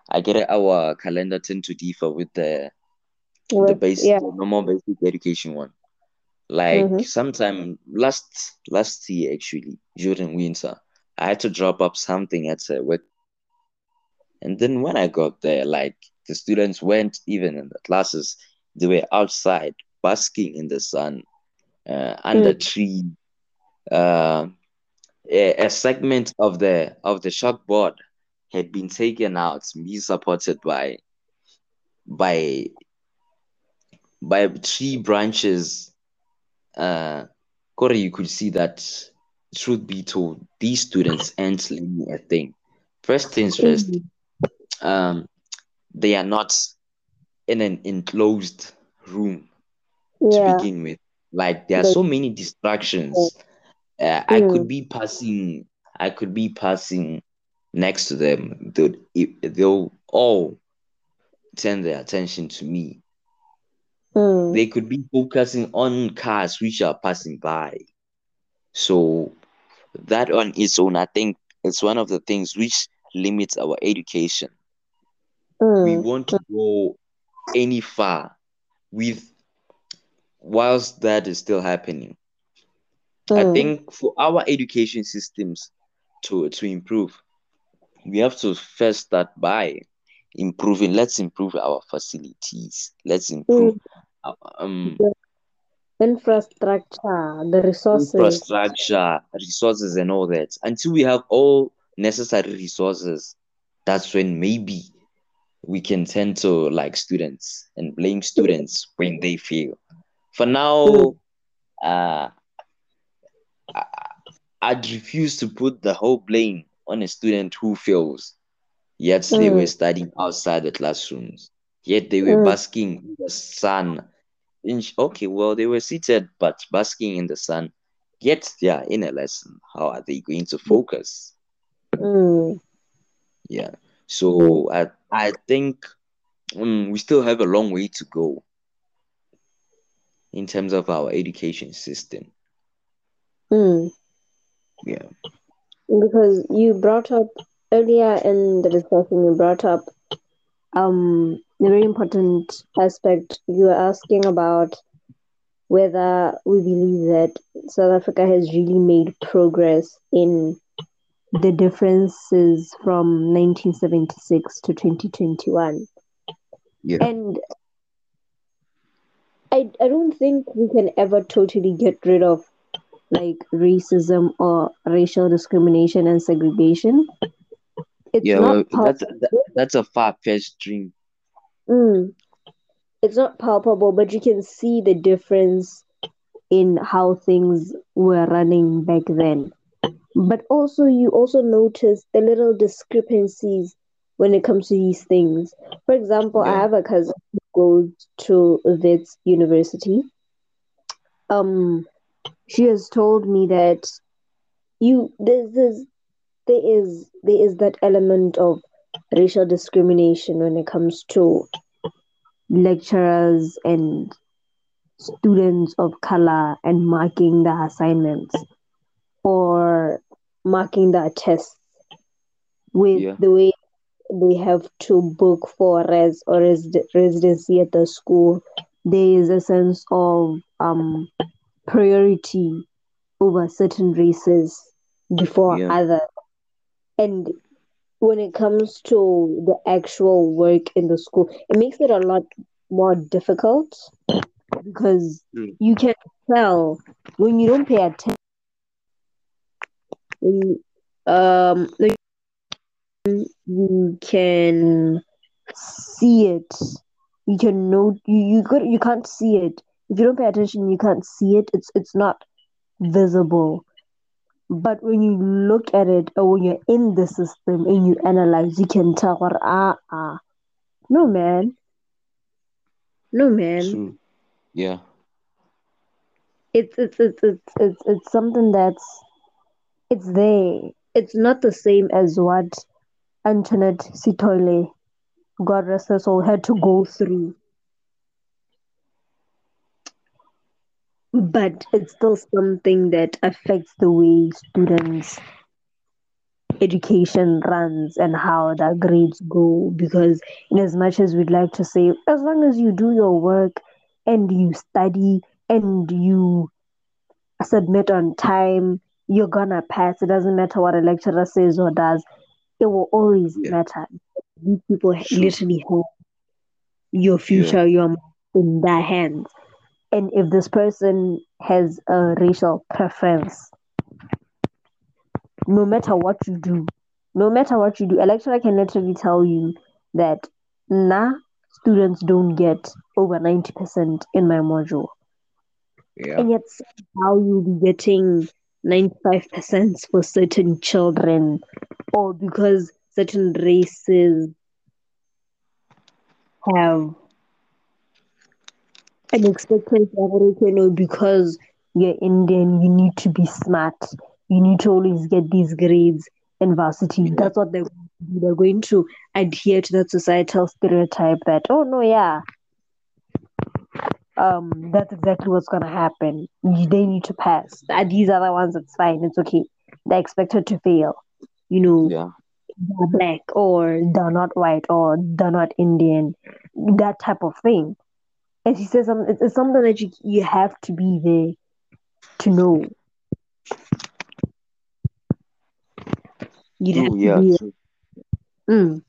[SPEAKER 2] I get our calendar tend to differ with the with, the basic yeah. the normal basic education one. Like mm-hmm. sometime last last year actually during winter, I had to drop up something at uh, work, and then when I got there, like the students weren't even in the classes. They were outside basking in the sun uh, under mm. tree. Uh, a, a, segment of the of the chalkboard had been taken out, be supported by by by tree branches. Uh, Corey, you could see that. Truth be told, these students aren't learning a thing. First things first, mm-hmm. um, they are not in an enclosed room yeah. to begin with. Like there are so many distractions. Uh, I could mm. be passing. I could be passing next to them. They'll, they'll all turn their attention to me. Mm. They could be focusing on cars which are passing by. So that on its own, I think it's one of the things which limits our education mm. we want to go any far with whilst that is still happening. Mm. I think for our education systems to to improve, we have to first start by improving. Let's improve our facilities. Let's improve mm. our, um
[SPEAKER 3] infrastructure, the resources,
[SPEAKER 2] infrastructure, resources, and all that. Until we have all necessary resources, that's when maybe we can tend to like students and blame students when they fail. For now, hmm. uh, I, I'd refuse to put the whole blame on a student who fails. Yet mm. they were hmm. studying outside the classrooms. Yet they were mm. basking in the sun. In, okay, well, they were seated but basking in the sun. Yet they are in a lesson. How are they going to focus?
[SPEAKER 3] Mm.
[SPEAKER 2] Yeah. So I I think um, we still have a long way to go in terms of our education system.
[SPEAKER 3] Hmm.
[SPEAKER 2] Yeah.
[SPEAKER 3] Because you brought up earlier in the discussion, you brought up um a very important aspect. You were asking about whether we believe that South Africa has really made progress in the differences from 1976 to 2021.
[SPEAKER 2] Yeah.
[SPEAKER 3] And I, I don't think we can ever totally get rid of like racism or racial discrimination and segregation.
[SPEAKER 2] It's yeah, well, that's that, that's a far fetched dream.
[SPEAKER 3] Mm. It's not palpable, but you can see the difference in how things were running back then but also you also notice the little discrepancies when it comes to these things. For example, yeah. I have a cousin who goes to Wits University. Um, she has told me that you there's this there is there is that element of racial discrimination when it comes to lecturers and students of color and marking the assignments or marking the tests with yeah. the way they have to book for res or res- residency at the school there is a sense of um priority over certain races before yeah. other and when it comes to the actual work in the school it makes it a lot more difficult because mm. you can tell when you don't pay attention um you can see it you can know you you could you can't see it if you don't pay attention, you can't see it. It's it's not visible. But when you look at it, or when you're in the system and you analyze, you can tell what ah ah. No man. No man.
[SPEAKER 2] True. Yeah.
[SPEAKER 3] It's it's it's it's it's it's something that's it's there. It's not the same as what Antoinette Sithole, God rest her soul, had to go through. But it's still something that affects the way students' education runs and how their grades go. Because, in as much as we'd like to say, as long as you do your work and you study and you submit on time, you're gonna pass. It doesn't matter what a lecturer says or does. It will always
[SPEAKER 2] Yeah.
[SPEAKER 3] matter. These people
[SPEAKER 2] Sure.
[SPEAKER 3] literally have your future, your in their hands. And if this person has a racial preference, no matter what you do, no matter what you do, a lecturer can literally tell you that nah, students don't get over 90% in my module.
[SPEAKER 2] Yeah.
[SPEAKER 3] And yet somehow you'll be getting 95% for certain children, or because certain races have an you know, because you're Indian, you need to be smart. You need to always get these grades in varsity. That's what they're going to do. They're going to adhere to that societal stereotype that, oh no, yeah, um, that's exactly what's gonna happen. They need to pass. Uh, These other ones, it's fine, it's okay. They're expected to fail. You know,
[SPEAKER 2] Yeah.
[SPEAKER 3] they're black or they're not white or they're not Indian, that type of thing. And she says something. It's, something that you you have to be there to know. You'd have
[SPEAKER 2] True.
[SPEAKER 3] to be.
[SPEAKER 2] True.
[SPEAKER 3] Mm.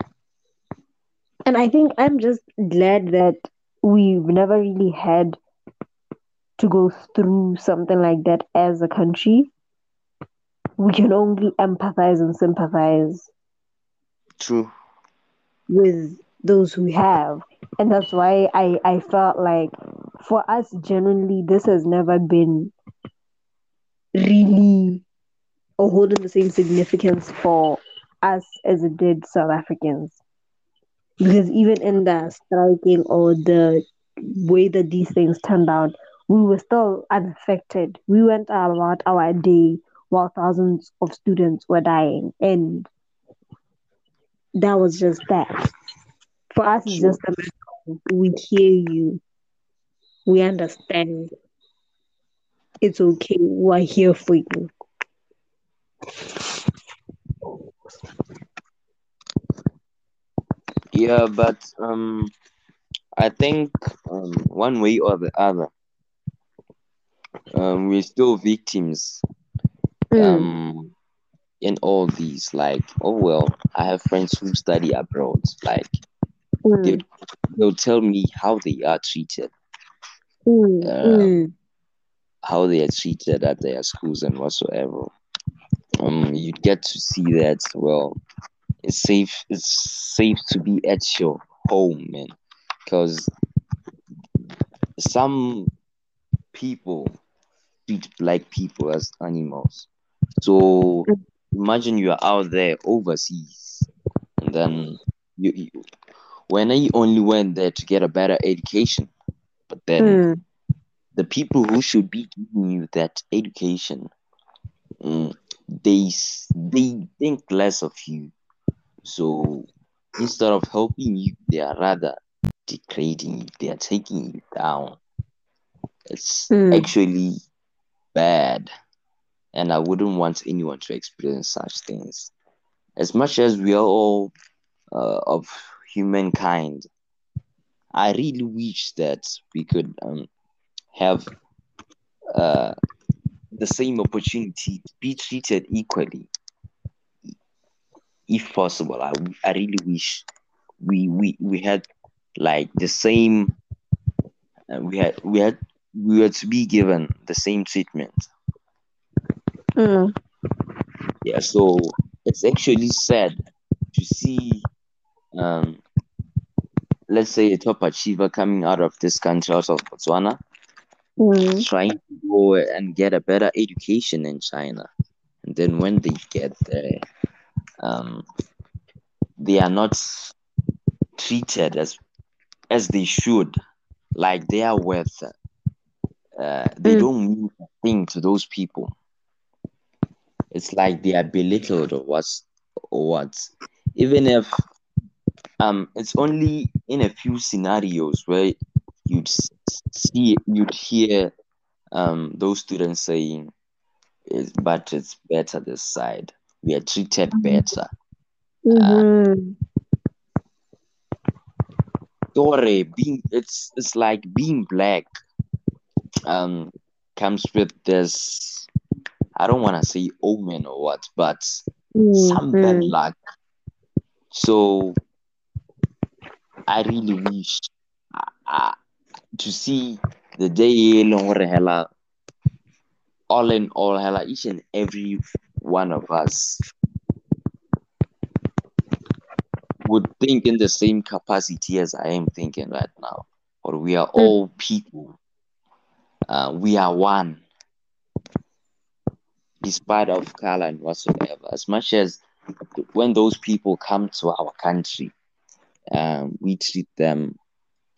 [SPEAKER 3] And I think I'm just glad that we've never really had to go through something like that as a country. We can only empathize and sympathize
[SPEAKER 2] True.
[SPEAKER 3] with those who have. And that's why I, I felt like for us, genuinely, this has never been really or holding the same significance for us as it did South Africans. Because even in the striking or the way that these things turned out, we were still unaffected. We went about our day while thousands of students were dying. And that was just that. For us, it's just a matter of we hear you, we understand. It's okay. We're here for you.
[SPEAKER 2] Yeah, but um, I think um, one way or the other, um, we're still victims
[SPEAKER 3] Mm.
[SPEAKER 2] um in all these. Like, oh well, I have friends who study abroad. Like,
[SPEAKER 3] Mm.
[SPEAKER 2] they they'll tell me how they are treated,
[SPEAKER 3] Mm.
[SPEAKER 2] uh,
[SPEAKER 3] Mm.
[SPEAKER 2] how they are treated at their schools and whatsoever. Um, you get to see that. Well, it's safe. It's safe to be at your home, man, because some people treat black people as animals. So imagine you are out there overseas, and then you, you when I only went there to get a better education, but then
[SPEAKER 3] Mm.
[SPEAKER 2] the people who should be giving you that education, mm, they they think less of you. So instead of helping you, they are rather degrading you. They are taking you down. It's
[SPEAKER 3] Mm.
[SPEAKER 2] actually bad, and I wouldn't want anyone to experience such things. As much as we are all uh, of humankind, I really wish that we could um, have uh, the same opportunity to be treated equally, if possible. I, I really wish we, we we had like the same. Uh, we had we had we were to be given the same treatment.
[SPEAKER 3] Mm.
[SPEAKER 2] Yeah, so it's actually sad to see, um, let's say a top achiever coming out of this country, out of Botswana,
[SPEAKER 3] Mm.
[SPEAKER 2] trying to go and get a better education in China. And then when they get there, um, they are not treated as as they should, like they are worth. Uh, they
[SPEAKER 3] Mm.
[SPEAKER 2] don't mean a thing to those people. It's like they are belittled or what's or what. Even if um, it's only in a few scenarios where you'd see you'd hear um those students saying, "It's but it's better this side. We are treated better."
[SPEAKER 3] Mm-hmm.
[SPEAKER 2] Sorry, being it's it's like being black um comes with this I don't want to say omen or what, but some bad
[SPEAKER 3] Mm-hmm.
[SPEAKER 2] luck. So I really wish uh, uh, to see the day leng hore hela all in all hela each and every one of us would think in the same capacity as I am thinking right now. Or we are all people. Uh, we are one. Despite of color and whatsoever. As much as when those people come to our country, um, we treat them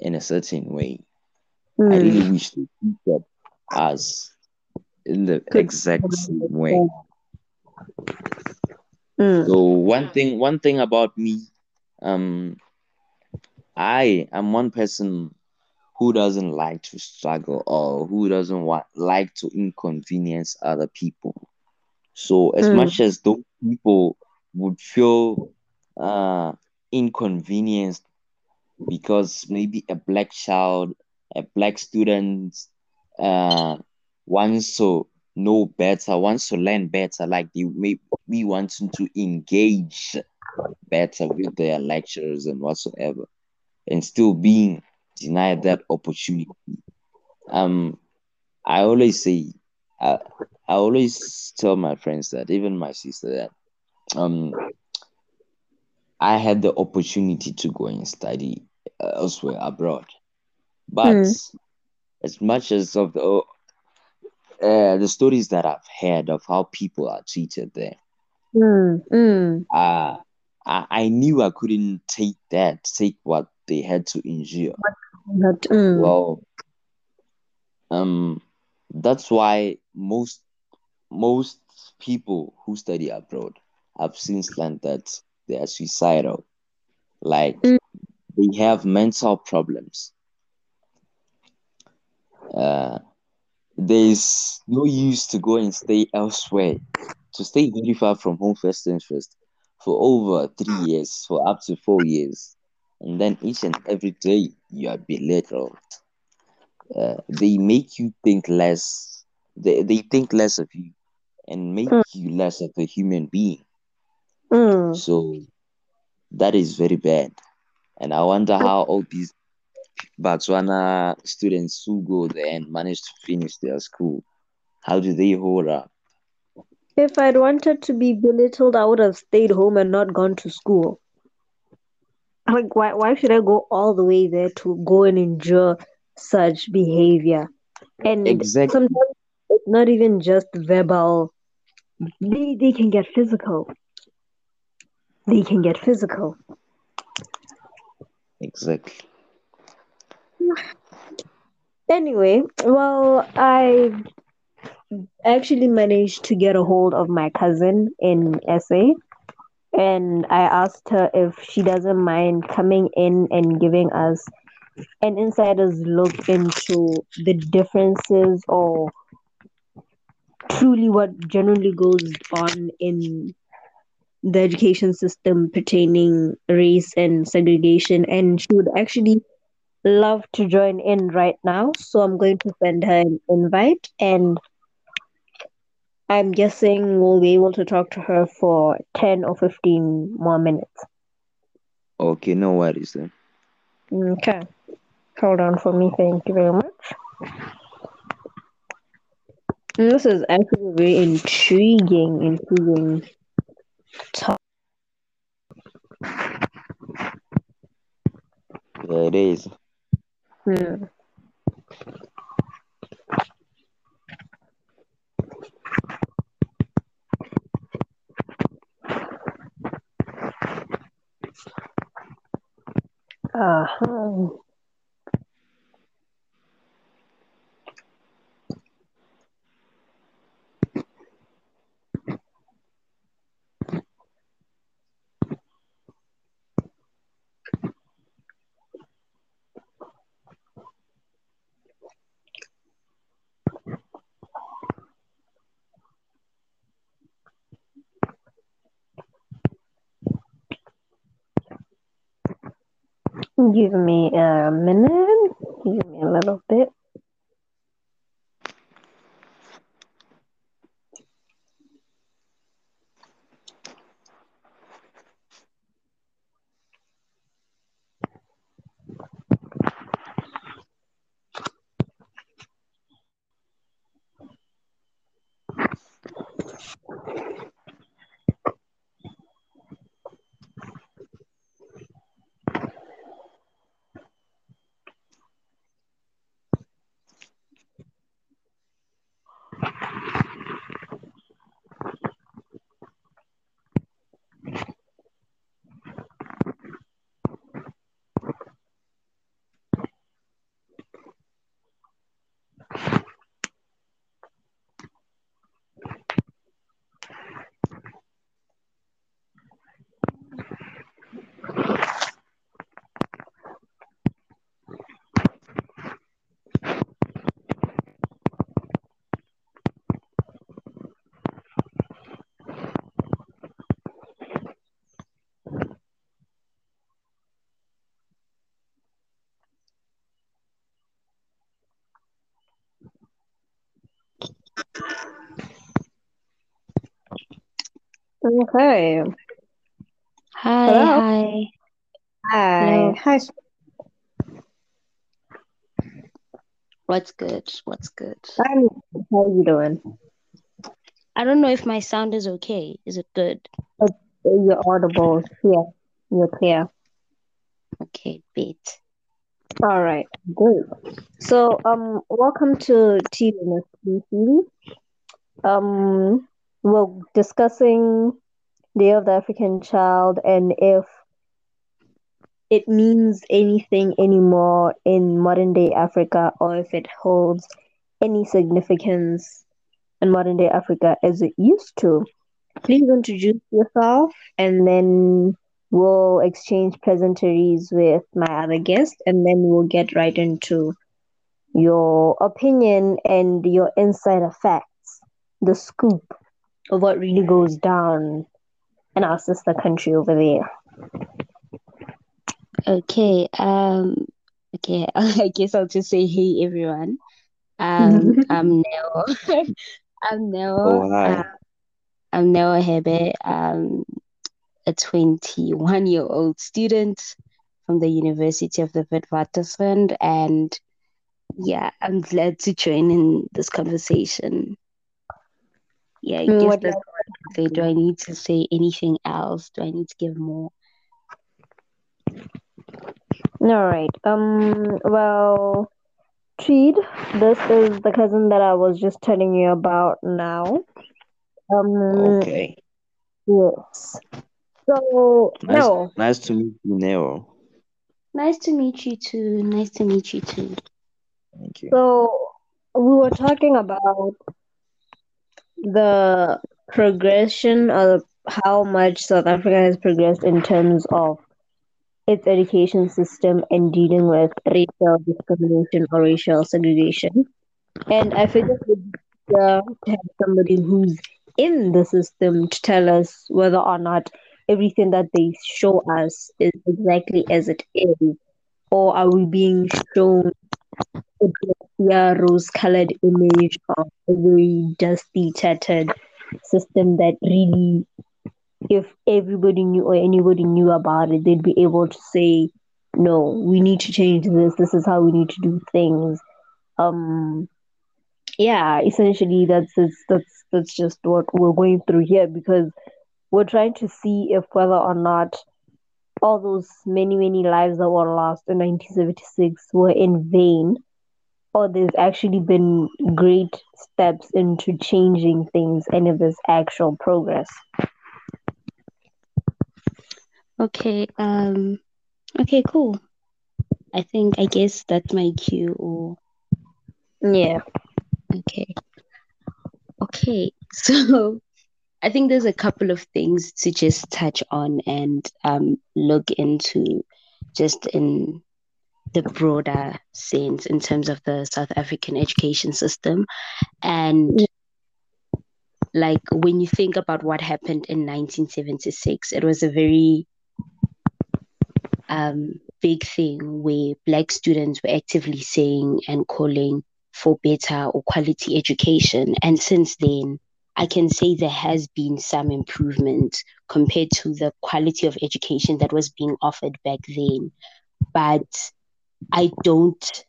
[SPEAKER 2] in a certain way. I
[SPEAKER 3] Mm.
[SPEAKER 2] really wish they treated us in the exact same way.
[SPEAKER 3] Mm.
[SPEAKER 2] So one thing, one thing about me, um, I am one person who doesn't like to struggle or who doesn't want like to inconvenience other people. So as
[SPEAKER 3] Mm.
[SPEAKER 2] much as those people would feel uh inconvenienced because maybe a black child, a black student uh wants to know better, wants to learn better, like they may be wanting to engage better with their lecturers and whatsoever, and still being denied that opportunity. Um, I always say, I, I always tell my friends that, even my sister, that um, I had the opportunity to go and study uh, elsewhere abroad, but
[SPEAKER 3] Mm.
[SPEAKER 2] as much as of the uh, the stories that I've heard of how people are treated there,
[SPEAKER 3] Mm. Mm.
[SPEAKER 2] uh, I, I knew I couldn't take that, take what they had to endure.
[SPEAKER 3] But, mm.
[SPEAKER 2] Well, um, that's why most most people who study abroad have since learned that they are suicidal. Like
[SPEAKER 3] Mm.
[SPEAKER 2] they have mental problems. Uh, there's no use to go and stay elsewhere. To stay very far from home first and first for over three years, for up to four years. And then each and every day you are belittled. Uh, they make you think less. They, they think less of you and make
[SPEAKER 3] Mm.
[SPEAKER 2] you less of a human being.
[SPEAKER 3] Mm.
[SPEAKER 2] So that is very bad. And I wonder how all these Botswana students who go there and manage to finish their school, how do they hold up?
[SPEAKER 3] If I'd wanted to be belittled, I would have stayed home and not gone to school. Like, why, why should I go all the way there to go and endure such behavior? And
[SPEAKER 2] Exactly.
[SPEAKER 3] sometimes it's not even just verbal. They, they can get physical. They can get physical.
[SPEAKER 2] Exactly.
[SPEAKER 3] Anyway, well, I actually managed to get a hold of my cousin in SA, and I asked her if she doesn't mind coming in and giving us an insider's look into the differences or truly what generally goes on in the education system pertaining race and segregation and she would actually love to join in right now. So i'm going to send her an invite and i'm guessing we'll be able to talk to her for 10 or 15 more minutes.
[SPEAKER 2] Okay, no worries then.
[SPEAKER 3] okay. Hold on for me. Thank you very much. This is actually very intriguing intriguing top.
[SPEAKER 2] Yeah, it is.
[SPEAKER 3] Hmm. Uh-huh. Give me a minute. Give me a little bit. Okay.
[SPEAKER 4] Hi,
[SPEAKER 3] Hello?
[SPEAKER 4] hi.
[SPEAKER 3] Hi.
[SPEAKER 4] Hello.
[SPEAKER 3] Hi.
[SPEAKER 4] What's good? What's good?
[SPEAKER 3] I'm, how are you doing?
[SPEAKER 4] I don't know if my sound is okay. Is it good?
[SPEAKER 3] You're audible. Yeah. You're clear.
[SPEAKER 4] Okay, bit.
[SPEAKER 3] All right. Good. So, um, welcome to TUNSPC. Um, we're discussing Day of the African Child and if it means anything anymore in modern day Africa or if it holds any significance in modern day Africa as it used to. Please introduce yourself and then we'll exchange pleasantries with my other guest and then we'll get right into your opinion and your insider facts, the scoop of what really goes down in our sister country over there.
[SPEAKER 4] Okay. Um. Okay. (laughs) I guess I'll just say hey everyone. Um. (laughs) I'm Neo. (laughs) I'm Neo.
[SPEAKER 2] Oh, hi.
[SPEAKER 4] Uh, I'm Neo Hebe. Um, a 21 year old student from the University of the Witwatersrand, and yeah, I'm glad to join in this conversation. Yeah, I guess
[SPEAKER 3] what
[SPEAKER 4] that's what say. Do I need to say anything else? Do I need to give more?
[SPEAKER 3] All right. Um. Well, Treed, this is the cousin that I was just telling you about now. Um.
[SPEAKER 2] Okay.
[SPEAKER 3] Yes. So
[SPEAKER 2] Nice,
[SPEAKER 3] no.
[SPEAKER 2] nice to meet you, Nero.
[SPEAKER 4] Nice to meet you too. Nice to meet you too.
[SPEAKER 2] Thank you.
[SPEAKER 3] So we were talking about the progression of how much South Africa has progressed in terms of its education system and dealing with racial discrimination or racial segregation. And I figured to have somebody who's in the system to tell us whether or not everything that they show us is exactly as it is, or are we being shown a rose-colored image of a very dusty, tattered system that really, if everybody knew or anybody knew about it, they'd be able to say, "No, we need to change this. This is how we need to do things." Um, yeah, essentially that's that's that's that's just what we're going through here because we're trying to see if whether or not all those many many lives that were lost in 1976 were in vain or there's actually been great steps into changing things and if there's actual progress.
[SPEAKER 4] Okay. Um. Okay. Cool. I think I guess that's my cue or
[SPEAKER 3] Yeah.
[SPEAKER 4] okay. Okay. (laughs) So I think there's a couple of things to just touch on and um, look into just in the broader sense in terms of the South African education system. And like when you think about what happened in 1976, it was a very um, big thing where Black students were actively saying and calling for better or quality education. And since then, I can say there has been some improvement compared to the quality of education that was being offered back then. But I don't,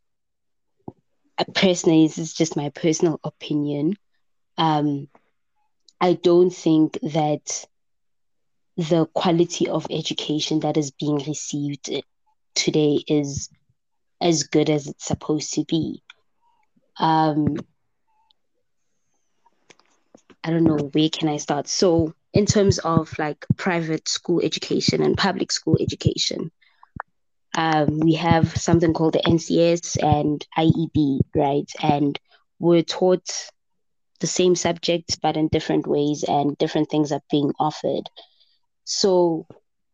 [SPEAKER 4] personally, this is just my personal opinion. Um, I don't think that the quality of education that is being received today is as good as it's supposed to be. Um, I don't know where can I start. So, in terms of like private school education and public school education, um, we have something called the NCS and IEB, right? And we're taught the same subjects but in different ways, and different things are being offered. So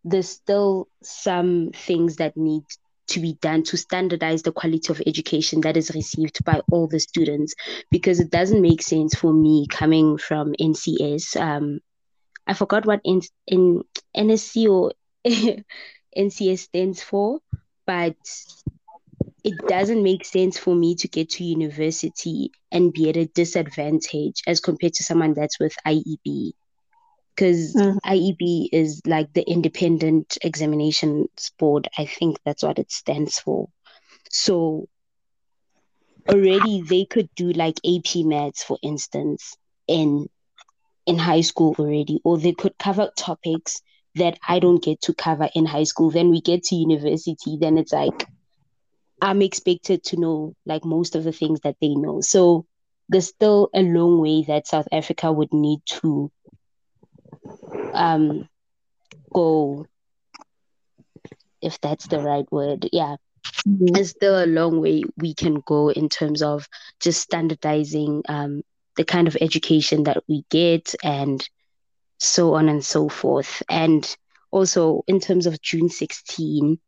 [SPEAKER 4] there's still some things that need to be done to standardize the quality of education that is received by all the students because it doesn't make sense for me coming from NCS. Um, I forgot what in, in NSC or (laughs) NCS stands for, but it doesn't make sense for me to get to university and be at a disadvantage as compared to someone that's with IEB because mm-hmm. IEB is like the Independent Examinations Board. I think that's what it stands for. So already they could do like AP Maths, for instance, in in high school already, or they could cover topics that I don't get to cover in high school. Then we get to university, then it's like I'm expected to know like most of the things that they know. So there's still a long way that South Africa would need to um go if that's the right word yeah mm-hmm. there's still a long way we can go in terms of just standardizing um the kind of education that we get and so on and so forth and also in terms of june 16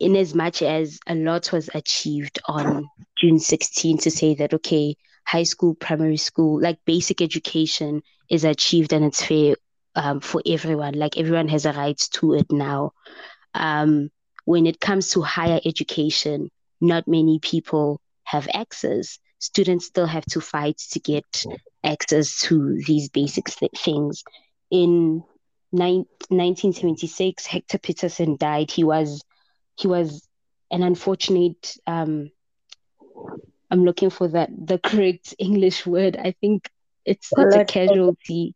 [SPEAKER 4] in as much as a lot was achieved on june 16 to say that okay high school primary school like basic education is achieved and it's fair um, for everyone. Like everyone has a right to it now. Um, when it comes to higher education, not many people have access. Students still have to fight to get access to these basic things. In ni- 1976, Hector Pieterson died. He was he was an unfortunate. Um, I'm looking for that the correct (laughs) English word. I think it's not a casualty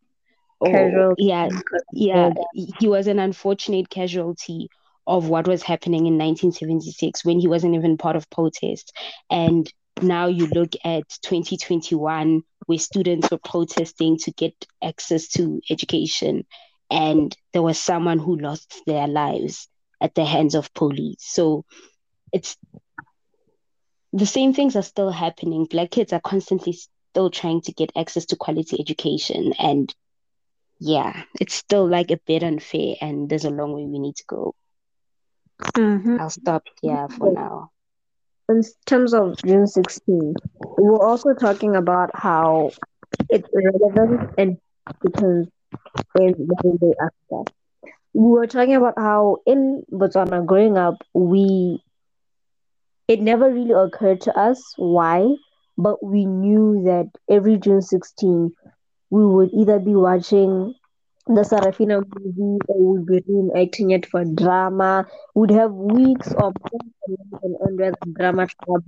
[SPEAKER 4] Oh, casualty. yeah, yeah, oh. he was an unfortunate casualty of what was happening in 1976 when he wasn't even part of protest. And now you look at 2021 where students were protesting to get access to education and there was someone who lost their lives at the hands of police. So it's the same things are still happening. Black kids are constantly still trying to get access to quality education and yeah, it's still like a bit unfair, and there's a long way we need to go.
[SPEAKER 3] Mm-hmm.
[SPEAKER 4] I'll stop here for now.
[SPEAKER 3] In terms of June 16, we were also talking about how it's relevant and because in the day after. We were talking about how in Botswana growing up, we it never really occurred to us why, but we knew that every June 16 we would either be watching the Sarafina movie or we'd be reenacting it for drama. We'd have weeks of and under drama club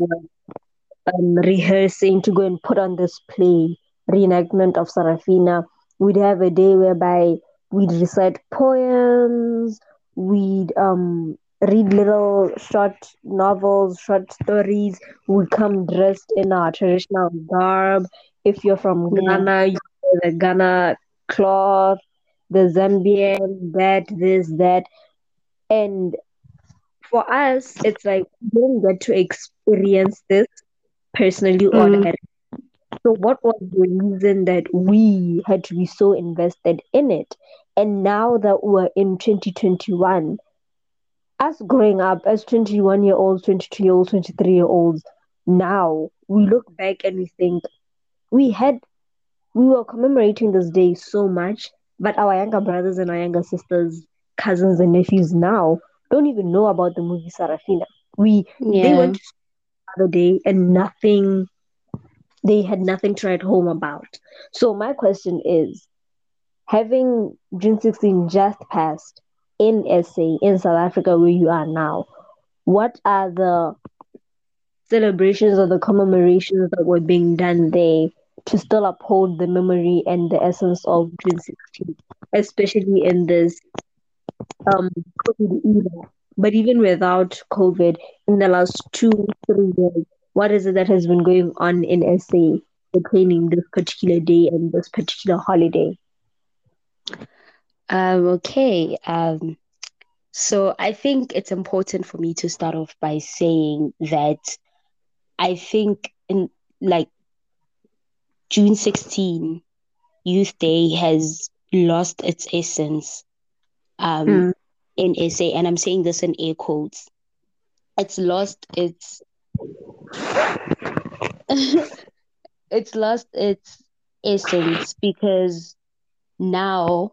[SPEAKER 3] um, rehearsing to go and put on this play, reenactment of Sarafina. We'd have a day whereby we'd recite poems, we'd um read little short novels, short stories. We'd come dressed in our traditional garb. If you're from Ghana, you the Ghana cloth, the Zambian, that, this, that. And for us, it's like we don't get to experience this personally or
[SPEAKER 4] Mm.
[SPEAKER 3] directly. So, what was the reason that we had to be so invested in it? And now that we're in 2021, us growing up as 21 year olds, 22 year olds, 23 year olds, now we look back and we think we had, we were commemorating this day so much, but our younger brothers and our younger sisters, cousins and nephews now don't even know about the movie Sarafina. We, they went to the other day and nothing, they had nothing to write home about. So my question is, having June 16 just passed in SA in South Africa where you are now, what are the celebrations or the commemorations that were being done there to still uphold the memory and the essence of June 16, especially in this um COVID era? But even without COVID, in the last two, three years, what is it that has been going on in SA pertaining this particular day and this particular holiday?
[SPEAKER 4] Um, okay. Um, so I think it's important for me to start off by saying that I think in like June 16, Youth Day has lost its essence um
[SPEAKER 3] Mm.
[SPEAKER 4] in SA, and I'm saying this in air quotes. It's lost its (laughs) it's lost its essence because now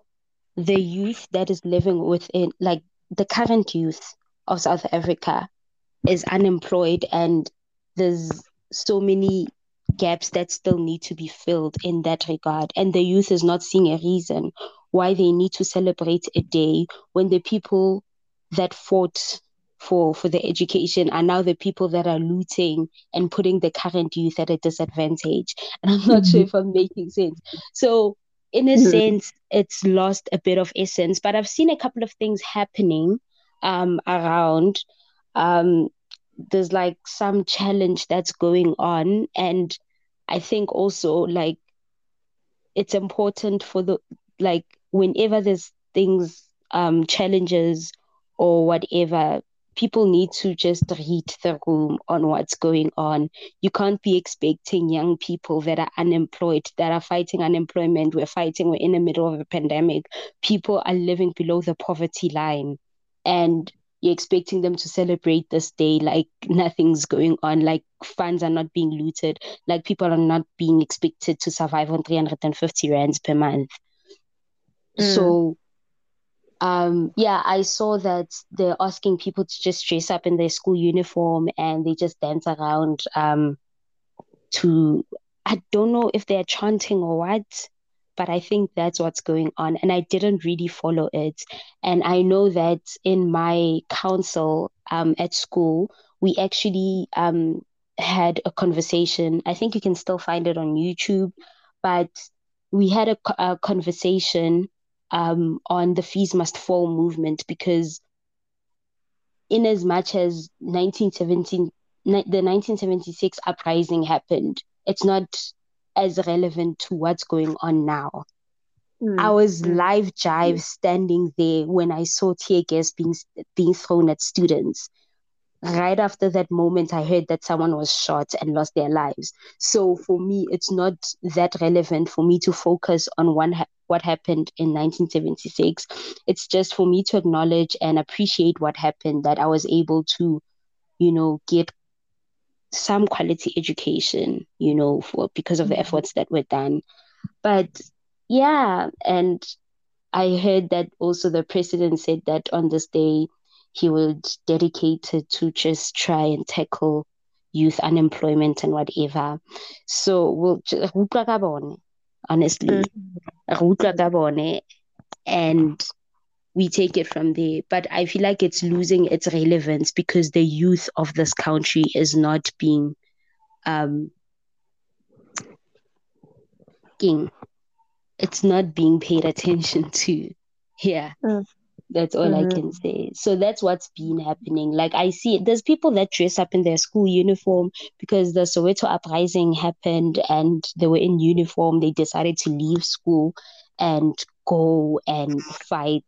[SPEAKER 4] the youth that is living within like the current youth of South Africa is unemployed and there's so many gaps that still need to be filled in that regard. And the youth is not seeing a reason why they need to celebrate a day when the people that fought for for the education are now the people that are looting and putting the current youth at a disadvantage. And i'm not sure if i'm making sense. So in a
[SPEAKER 3] Mhm.
[SPEAKER 4] sense it's lost a bit of essence. But i've seen a couple of things happening um around um there's like some challenge that's going on. And i think also like it's important for the like whenever there's things um challenges or whatever people need to just read the room on what's going on. You can't be expecting young people that are unemployed that are fighting unemployment. We're fighting we're in the middle of a pandemic. People are living below the poverty line. And you're expecting them to celebrate this day like (laughs) nothing's going on like funds are not being looted like people are not being expected to survive on 350 rands per month
[SPEAKER 3] Mm.
[SPEAKER 4] so um yeah i saw that they're asking people to just dress up in their school uniform and they just dance around um to i don't know if they're chanting or what but i think that's what's going on and i didn't really follow it. And i know that in my council um at school we actually um had a conversation. I think you can still find it on youtube but we had a, a conversation um, on the fees must fall movement because in as much as 1917 the 1976 uprising happened it's not as relevant to what's going on now
[SPEAKER 3] Mm.
[SPEAKER 4] I was
[SPEAKER 3] Mm.
[SPEAKER 4] live jive standing there when I saw tear gas being being thrown at students. Right after that moment, I heard that someone was shot and lost their lives. So for me, it's not that relevant for me to focus on one ha- what happened in 1976. It's just for me to acknowledge and appreciate what happened. That I was able to, you know, get some quality education, you know, for because of the
[SPEAKER 3] Mhm.
[SPEAKER 4] efforts that were done. But yeah, and I heard that also the president said that on this day he would dedicate it to just try and tackle youth unemployment and whatever. So we'll just, re utlwa ka honestly. Utlwa and we take it from there. But I feel like it's losing its relevance because the youth of this country is not being um king. It's not being paid attention (laughs) to. Yeah.
[SPEAKER 3] Mm.
[SPEAKER 4] That's all I
[SPEAKER 3] Mhm.
[SPEAKER 4] can say. So that's what's been happening. Like I see there's people that dress up in their school uniform because the Soweto uprising happened and they were in uniform. They decided to leave school and go and fight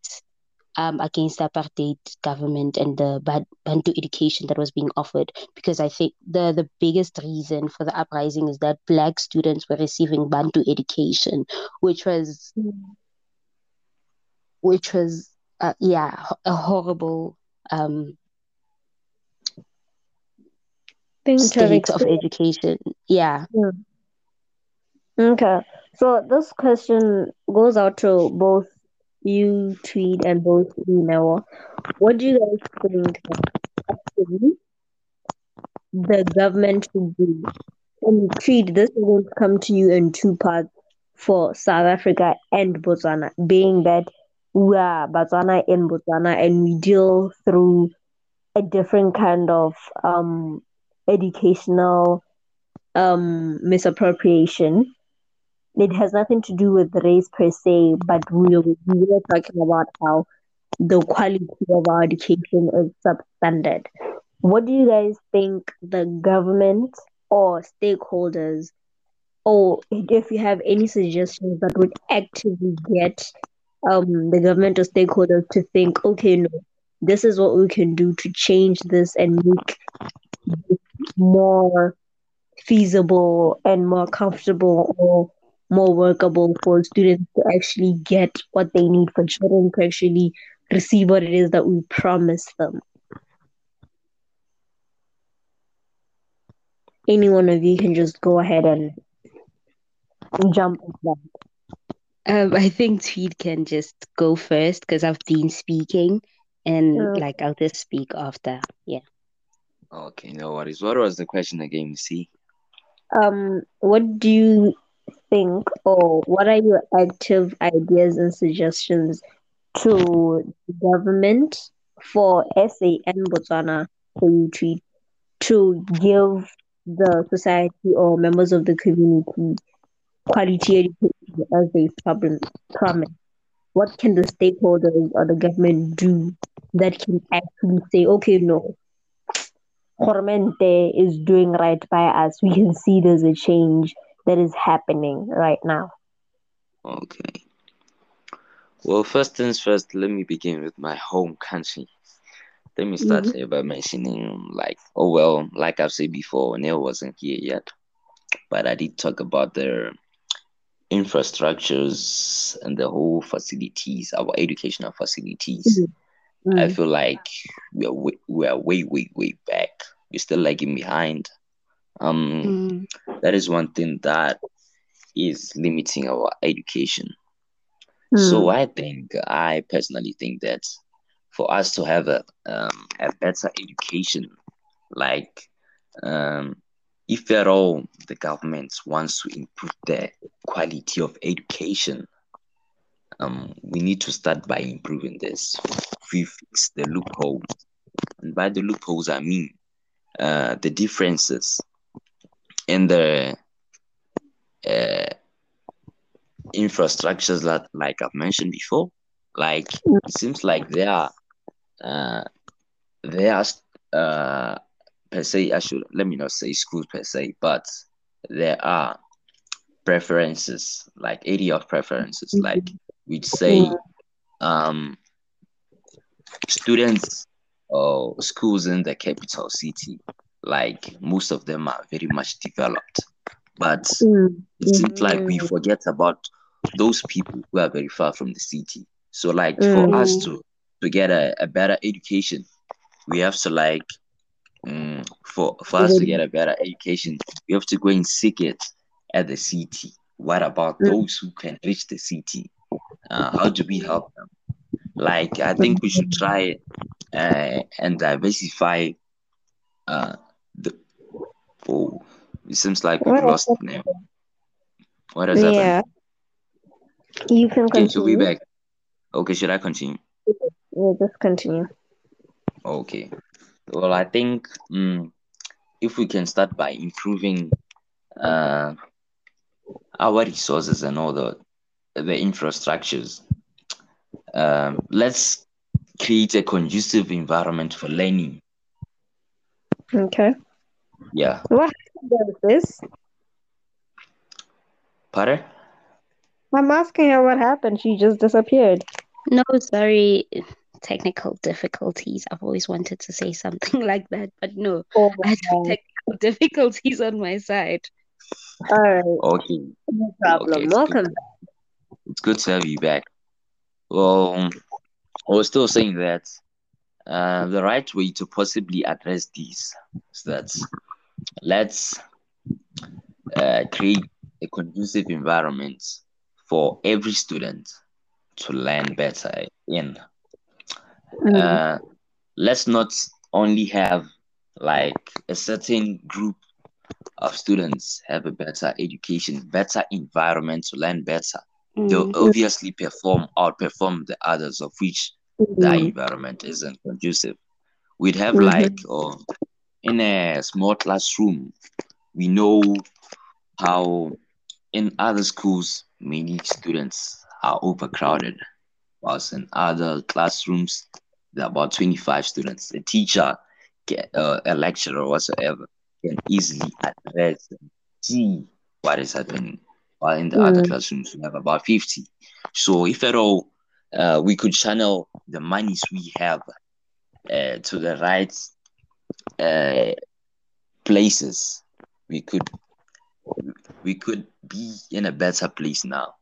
[SPEAKER 4] um, against the apartheid government and the Bantu education that was being offered. Because I think the, the biggest reason for the uprising is that Black students were receiving Bantu education, which was, which was, uh, yeah, a horrible um, state of education. Yeah.
[SPEAKER 3] yeah. Okay. So this question goes out to both you Tweed and both email. What do you guys think the government should do? And Tweed this is going to come to you in two parts for South Africa and Botswana, being that we are Botswana in Botswana and we deal through a different kind of um educational um misappropriation it has nothing to do with race per se, but we, we were talking about how the quality of our education is substandard. What do you guys think the government or stakeholders, or if you have any suggestions that would actively get um, the government or stakeholders to think, okay, no, this is what we can do to change this and make more feasible and more comfortable or more workable for students to actually get what they need for children to actually receive what it is that we promise them. Any one of you can just go ahead and jump on that.
[SPEAKER 4] Um, I think Tweed can just go first because I've been speaking, and like I'll just speak after. Yeah.
[SPEAKER 2] Okay, no worries. What was the question again? See.
[SPEAKER 3] Um, what do you think or what are your active ideas and suggestions to the government for SA and Botswana for you to, to give the society or members of the community quality education as they promise? What can the stakeholders or the government do that can actually say, okay, no, Hormente is doing right by us. We can see there's a change that is happening right now?
[SPEAKER 2] Okay. Well, first things first, let me begin with my home country. Let me start mm-hmm. here by mentioning, like, oh, well, like I've said before, Neo wasn't here yet, but I did talk about the infrastructures and the whole facilities, our educational facilities. Mm-hmm. I feel like we are way, we are way, way, way back. We're still lagging behind. Um, mm. That is one thing that is limiting our education. Mm. So I think, I personally think that for us to have a um, a better education, like um, if at all the government wants to improve the quality of education, um, we need to start by improving this. We fix the loopholes, and by the loopholes I mean uh, the differences in the uh, infrastructures that, like I've mentioned before, like it seems like there are, uh, there are uh, per se. I should let me not say schools per se, but there are preferences, like area of preferences, mm-hmm. like we'd say, um, students or schools in the capital city like most of them are very much developed. But mm. it seems like we mm. forget about those people who are very far from the city. So like mm. for us to to get a, a better education, we have to like um, for for us to get a better education, we have to go and seek it at the city. What about mm. those who can reach the city? Uh, how do we help them? Like I think we should try uh, and diversify uh, oh, it seems like we've lost now. What has yeah. happened?
[SPEAKER 3] You can continue. Okay,
[SPEAKER 2] so we back. Okay, should I continue?
[SPEAKER 3] Yeah, just continue.
[SPEAKER 2] Okay. Well, I think um, if we can start by improving uh, our resources and all the the infrastructures, um, let's create a conducive environment for learning
[SPEAKER 3] Okay.
[SPEAKER 2] Yeah.
[SPEAKER 3] What happened What is this?
[SPEAKER 2] Pardon?
[SPEAKER 3] I'm asking her what happened. She just disappeared.
[SPEAKER 4] No, sorry. technical difficulties. I've always wanted to say something (laughs) like that, but no,
[SPEAKER 3] Oh,
[SPEAKER 4] I had technical (laughs) difficulties on my side.
[SPEAKER 3] all right.
[SPEAKER 2] Okay,
[SPEAKER 3] No problem.
[SPEAKER 2] okay, it's good.
[SPEAKER 3] Welcome.
[SPEAKER 2] It's good to have you back. Well, I was still saying that uh, the right way to possibly address these is that let's uh, create a conducive environment for every student to learn better in.
[SPEAKER 3] Mm.
[SPEAKER 2] Uh, let's not only have like a certain group of students have a better education, better environment to learn better. They'll
[SPEAKER 4] Mm,
[SPEAKER 2] obviously perform outperform the others of which the
[SPEAKER 3] Mm.
[SPEAKER 2] environment isn't conducive. We'd have
[SPEAKER 3] Mhm.
[SPEAKER 2] like or in a small classroom, we know how in other schools many students are overcrowded, whilst in other classrooms there are about 25 students. A teacher, uh, a lecturer, whatsoever, can easily address and see what is happening. While in the other
[SPEAKER 3] Mm.
[SPEAKER 2] classrooms we have about 50. So if at all uh, we could channel the monies we have uh, to the right uh, places, we could we could be in a better place now.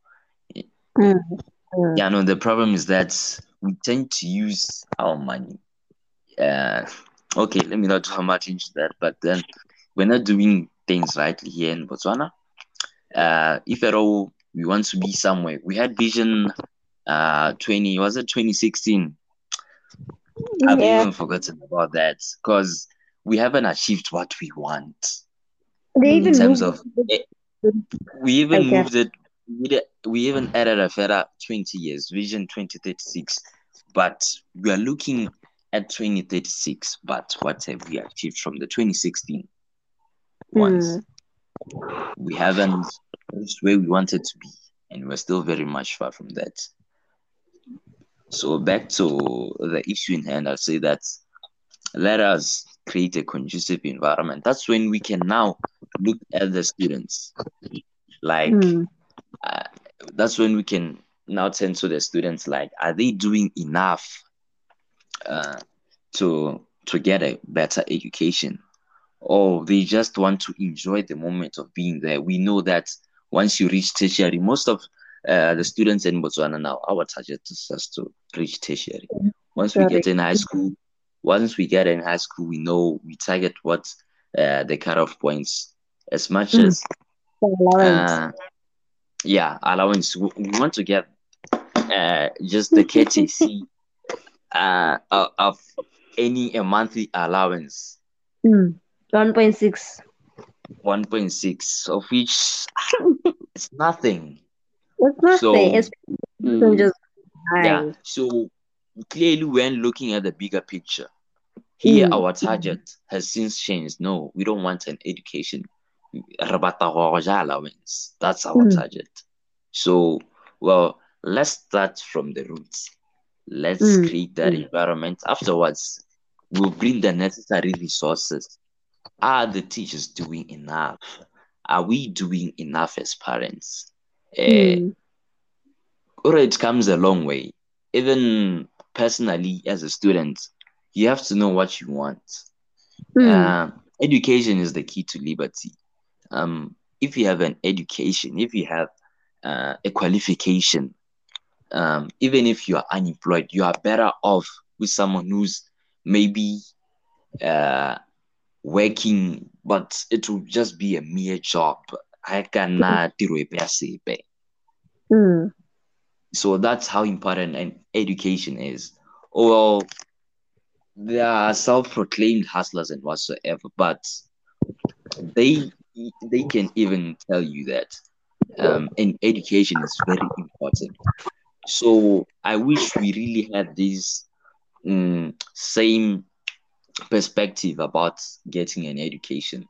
[SPEAKER 3] Mm. Mm.
[SPEAKER 2] Yeah, no, the problem is that we tend to use our money. Uh, okay, let me not too much into that, but then we're not doing things rightly here in Botswana. Uh, if at all we want to be somewhere, we had Vision uh 20, was it 2016? I've
[SPEAKER 3] Yeah.
[SPEAKER 2] even forgotten about that because we haven't achieved what we want.
[SPEAKER 3] They even
[SPEAKER 2] in terms of eh, we even moved it we, we even added a further 20 years vision 2036 but we are looking at 2036 but what have we achieved from the 2016 ones
[SPEAKER 3] mm.
[SPEAKER 2] we haven't reached where we wanted to be and we're still very much far from that. So back to the issue in hand i'll say that let us create a conducive environment. That's when we can now look at the students. Like
[SPEAKER 3] Mm.
[SPEAKER 2] uh, that's when we can now turn to the students like are they doing enough uh, to to get a better education? Or they just want to enjoy the moment of being there? We know that once you reach tertiary most of uh, the students in botswana now our target is just to reach tertiary. Once we get in high school once we get in high school we know we target what uh, the cutoff points as much
[SPEAKER 3] Mm.
[SPEAKER 2] as
[SPEAKER 3] Allowance.
[SPEAKER 2] uh, yeah, allowance. We we want to get uh, just the KTC (laughs) uh, of, any a monthly allowance,
[SPEAKER 3] Mm. 1.6.
[SPEAKER 2] 1.6, of which (laughs) it's nothing.
[SPEAKER 3] It's nothing.
[SPEAKER 2] So,
[SPEAKER 3] It's
[SPEAKER 2] mm,
[SPEAKER 3] just
[SPEAKER 2] yeah, so clearly when looking at the bigger picture, here
[SPEAKER 3] Mm.
[SPEAKER 2] our target has since changed. No, we don't want an education. Re batla go allowance. That's our
[SPEAKER 3] Mm.
[SPEAKER 2] target. So, well, let's start from the roots. Let's
[SPEAKER 3] Mm.
[SPEAKER 2] create that
[SPEAKER 3] Mm.
[SPEAKER 2] environment. Afterwards, we'll bring the necessary resources. Are the teachers doing enough? Are we doing enough as parents? Uh, or it comes a long way. Even personally, as a student, you have to know what you want.
[SPEAKER 3] Mm.
[SPEAKER 2] Education is the key to liberty. Um, if you have an education, if you have uh, a qualification, um, even if you are unemployed, you are better off with someone who's maybe uh, working, but it will just be a mere job. I cannot
[SPEAKER 3] Mm.
[SPEAKER 2] So that's how important an education is. Well, there are self-proclaimed hustlers and whatsoever, but they they can even tell you that um, and education is very important. So I wish we really had this um, same perspective about getting an education.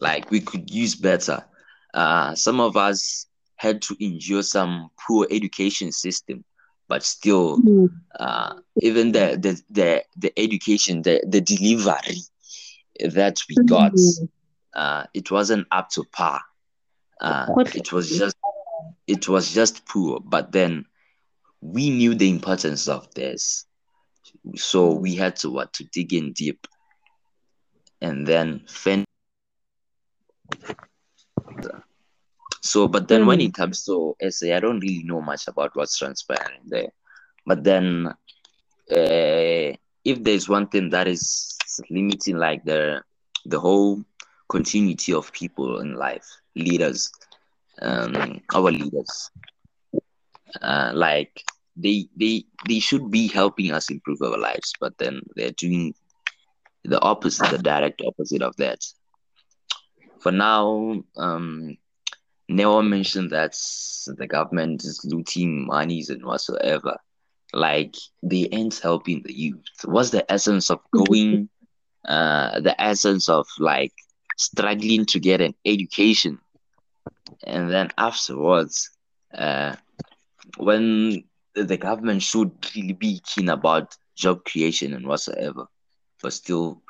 [SPEAKER 2] Like we could use better. Uh, some of us had to endure some poor education system, but still,
[SPEAKER 3] Mm.
[SPEAKER 2] uh, even the the the, the education, the, the delivery that we got,
[SPEAKER 3] Mm.
[SPEAKER 2] uh, it wasn't up to par. Uh, it was just it was just poor. But then we knew the importance of this. So we had to what to dig in deep and then fend. So, but then when
[SPEAKER 4] Mm.
[SPEAKER 2] it comes to SA, I don't really know much about what's transpiring there. But then, uh, if there's one thing that is limiting like the the whole continuity of people in life, leaders, um, our leaders, uh, like they they they should be helping us improve our lives, but then they're doing the opposite, the direct opposite of that. For now, um, Neo mentioned that the government is looting monies and whatsoever. Like they ain't helping the youth. What's the essence of going? (laughs) Uh, the essence of like struggling to get an education, and then afterwards, uh, when the government should really be keen about job creation and whatsoever, but still,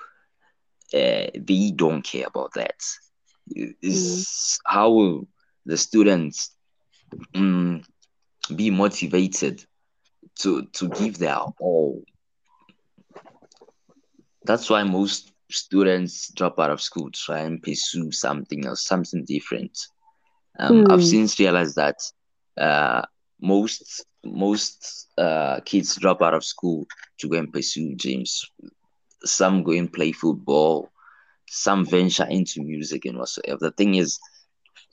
[SPEAKER 2] uh, they don't care about that. Is how will the students um, be motivated to to give their all? That's why most students drop out of school, to try and pursue something else, something different. Um, I've
[SPEAKER 4] Mm.
[SPEAKER 2] since realized that uh, most most uh, kids drop out of school to go and pursue dreams. Some go and play football, some venture into music and whatsoever. The thing is,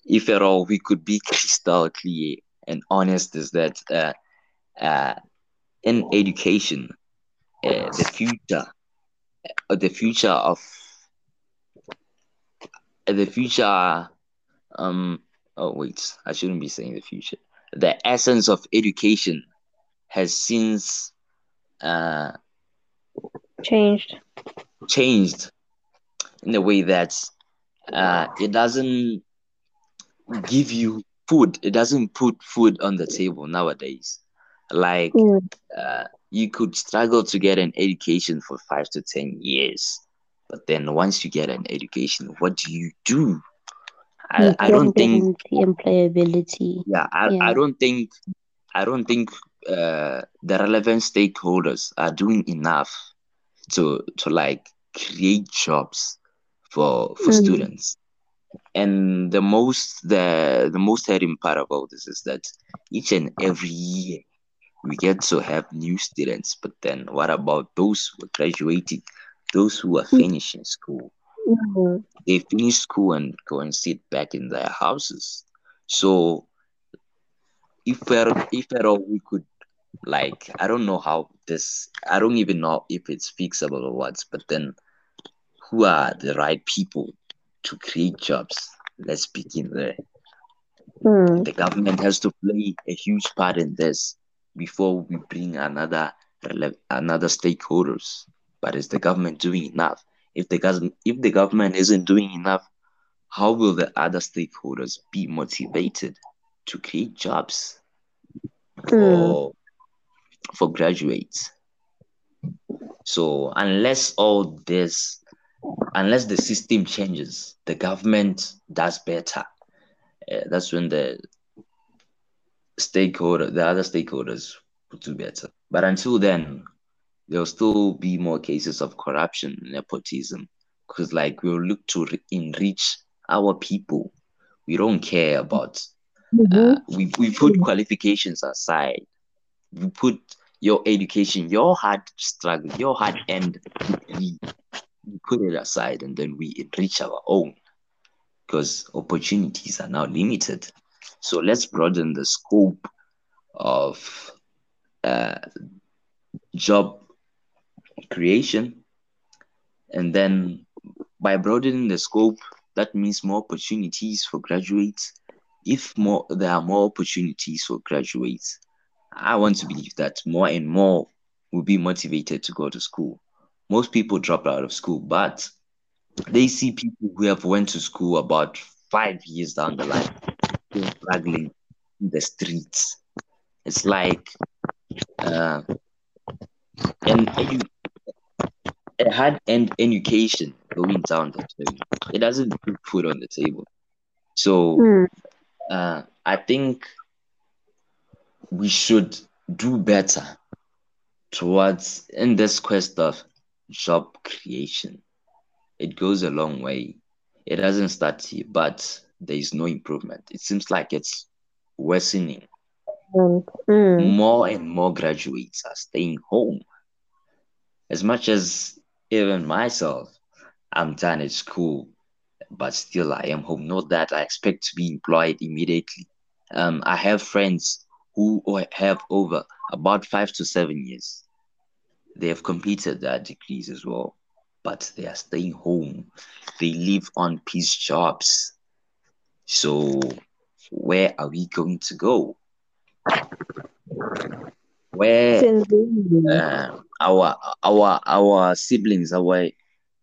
[SPEAKER 2] if at all we could be (laughs) crystal clear and honest, is that uh, uh, in education, uh, the future, uh, the future of uh, the future, um, oh wait, I shouldn't be saying the future. The essence of education has since uh,
[SPEAKER 3] Changed.
[SPEAKER 2] changed in a way that uh, it doesn't give you food. It doesn't put food on the table nowadays. Like
[SPEAKER 4] Mm.
[SPEAKER 2] uh, you could struggle to get an education for five to ten years, but then once you get an education, what do you do? I, I don't think
[SPEAKER 4] employability.
[SPEAKER 2] yeah I,
[SPEAKER 4] Yeah.
[SPEAKER 2] I don't think I don't think uh, the relevant stakeholders are doing enough to to like create jobs for for
[SPEAKER 4] Mm.
[SPEAKER 2] students. And the most the the most hurting part about this is that each and every year we get to have new students, but then what about those who are graduating, those who are finishing school?
[SPEAKER 4] Mm.
[SPEAKER 2] They finish school and go and sit back in their houses. So if at, if at all we could like I don't know how this I don't even know if it's fixable or what, but then who are the right people to create jobs? Let's begin there.
[SPEAKER 4] Mm.
[SPEAKER 2] The government has to play a huge part in this before we bring another another stakeholders. But is the government doing enough? If the government if the government isn't doing enough, how will the other stakeholders be motivated to create jobs
[SPEAKER 4] Mm.
[SPEAKER 2] for for graduates? So unless all this, unless the system changes, the government does better. Uh, that's when the stakeholder, the other stakeholders will do better. But until then, there'll still be more cases of corruption, and nepotism, because like we'll look to re- enrich our people. We don't care about. Uh, we we put qualifications aside. We put your education, your hard struggle, your hard end degree. We put it aside, and then we enrich our own because opportunities are now limited. So let's broaden the scope of uh, job creation. And then by broadening the scope, that means more opportunities for graduates. If more there are more opportunities for graduates, I want to believe that more and more will be motivated to go to school. Most people drop out of school, but they see people who have went to school about five years down the line struggling in the streets. It's like uh, an edu- a hard end education going down the drain. It doesn't put food on the table. So
[SPEAKER 4] Mm.
[SPEAKER 2] uh, I think we should do better towards in this quest of job creation. It goes a long way. It doesn't start here, but there is no improvement. It seems like it's worsening.
[SPEAKER 3] Mm.
[SPEAKER 2] More and more graduates are staying home. As much as even myself, I'm done at school, but still I am home. Not that I expect to be employed immediately. Um, I have friends who have over about five to seven years. They have completed their degrees as well, but they are staying home. They live on piece jobs. So, where are we going to go? Where uh, our our our siblings, our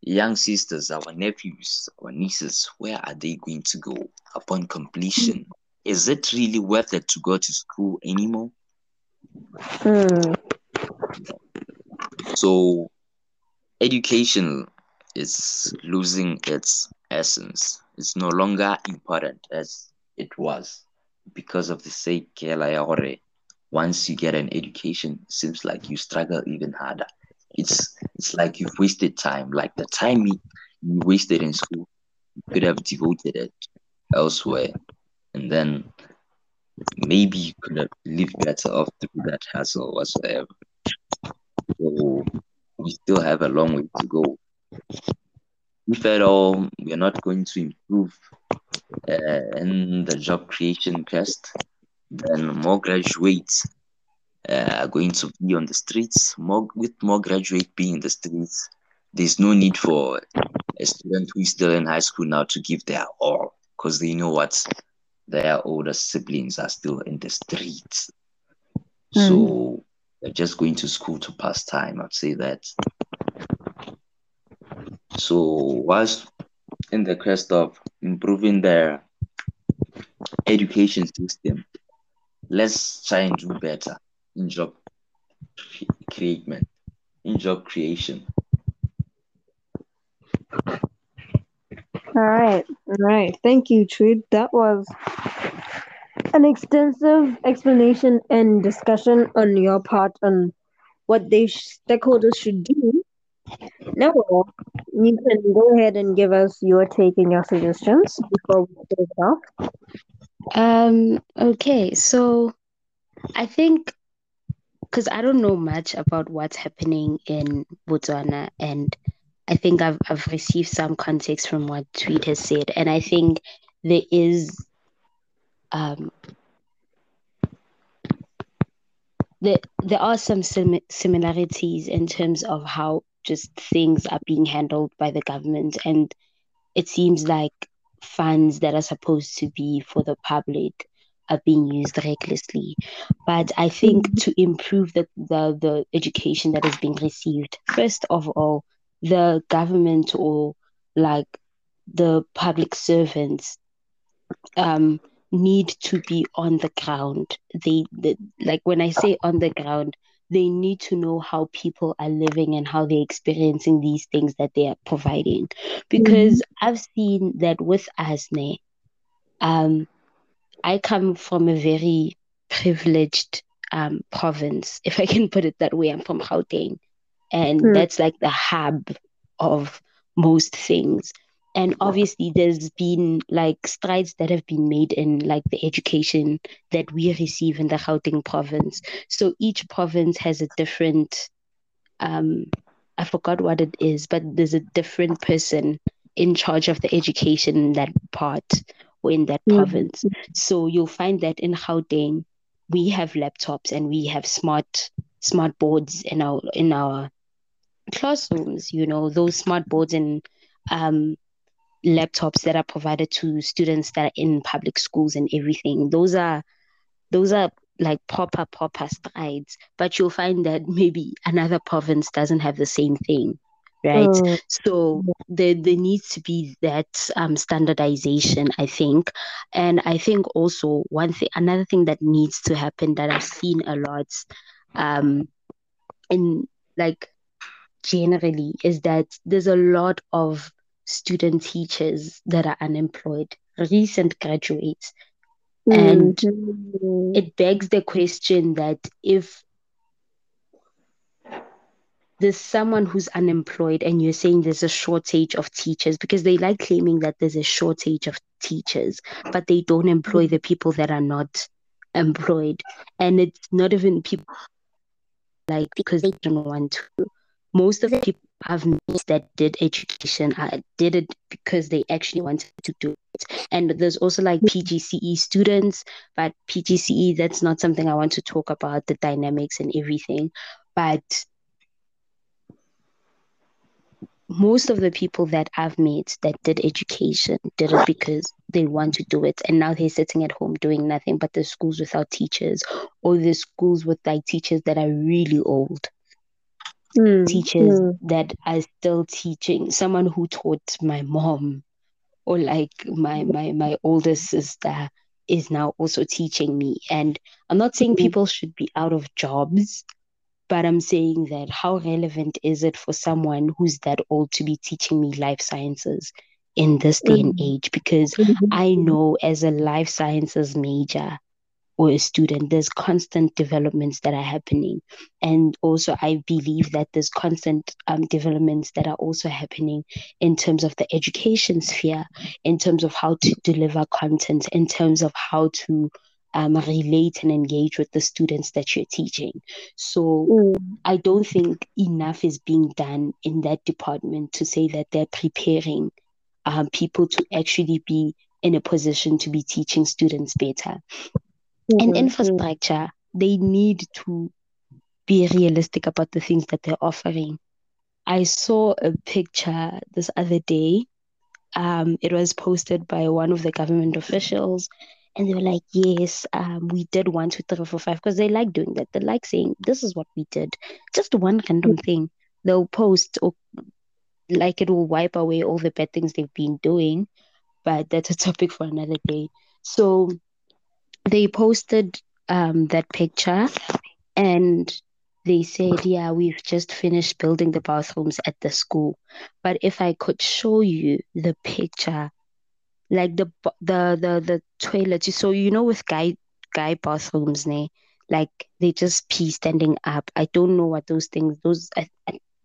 [SPEAKER 2] young sisters, our nephews, our nieces, where are they going to go upon completion? Is it really worth it to go to school anymore?
[SPEAKER 3] Mm.
[SPEAKER 2] So, education is losing its essence. It's no longer important as it was because of the sake once you get an education, it seems like you struggle even harder. It's it's like you've wasted time. Like the time you, you wasted in school, you could have devoted it elsewhere. And then maybe you could have lived better off through that hassle whatsoever. So we still have a long way to go. If at all we're not going to improve uh, in the job creation quest, then more graduates uh, are going to be on the streets. More with more graduates being in the streets, there's no need for a student who is still in high school now to give their all because they know what their older siblings are still in the streets. Mm. So they're just going to school to pass time. I'd say that. So whilst in the quest of improving their education system, let's try and do better in job creation. In job creation.
[SPEAKER 3] All right, all right. Thank you, Tweed. That was an extensive explanation and discussion on your part on what they stakeholders should do. Now, you can go ahead and give us your take and your suggestions before we start off.
[SPEAKER 4] Um. Okay. So, I think because I don't know much about what's happening in Botswana, and I think I've I've received some context from what Tweed has said, and I think there is um there there are some sim- similarities in terms of how just things are being handled by the government, and it seems like funds that are supposed to be for the public are being used recklessly. But I think to improve the, the, the education that is being received, first of all, the government or like the public servants um, need to be on the ground. They, they like when I say on the ground, they need to know how people are living and how they're experiencing these things that they are providing. Because mm-hmm. I've seen that with ASNE, um, I come from a very privileged um, province, if I can put it that way. I'm from Gauteng, and mm. that's like the hub of most things. And obviously, there's been like strides that have been made in like the education that we receive in the Gauteng province. So each province has a different, um, I forgot what it is, but there's a different person in charge of the education in that part or in that mm. province. So you'll find that in Gauteng, we have laptops and we have smart smart boards in our in our classrooms. You know those smart boards and um, laptops that are provided to students that are in public schools and everything. Those are those are like proper proper strides. But you'll find that maybe another province doesn't have the same thing right mm. so there, there needs to be that um, standardization i think and i think also one thing another thing that needs to happen that i've seen a lot um in like generally is that there's a lot of student teachers that are unemployed recent graduates and mm-hmm. it begs the question that if there's someone who's unemployed and you're saying there's a shortage of teachers because they like claiming that there's a shortage of teachers, but they don't employ the people that are not employed. And it's not even people like because they don't want to. Most of the people have mates that did education I did it because they actually wanted to do it. And there's also like PGCE students, but PGCE, that's not something I want to talk about, the dynamics and everything. But most of the people that I've met that did education did it because they want to do it. And now they're sitting at home doing nothing but the schools without teachers or the schools with like teachers that are really old. Mm, teachers mm. that are still teaching. Someone who taught my mom or like my my my older sister is now also teaching me. And I'm not saying mm-hmm. people should be out of jobs, but I'm saying that how relevant is it for someone who's that old to be teaching me life sciences in this day and mm-hmm. age? Because mm-hmm. I know as a life sciences major or a student, there's constant developments that are happening. And also, I believe that there's constant um, developments that are also happening in terms of the education sphere, in terms of how to deliver content, in terms of how to um, relate and engage with the students that you're teaching. So mm. I don't think enough is being done in that department to say that they're preparing um, people to actually be in a position to be teaching students better. Mm-hmm. And infrastructure, they need to be realistic about the things that they're offering. I saw a picture this other day. Um, it was posted by one of the government officials and they were like, yes, um, we did one, two, three, four, five, because they like doing that. They like saying, this is what we did. Just one random thing. They'll post or like it will wipe away all the bad things they've been doing. But that's a (laughs) topic for another day. So they posted um, that picture and they said, yeah, we've just finished building the bathrooms at the school. But if I could show you the picture like the the the the toilets. So you know, with guy guy bathrooms, ne, like they just pee standing up. I don't know what those things those uh,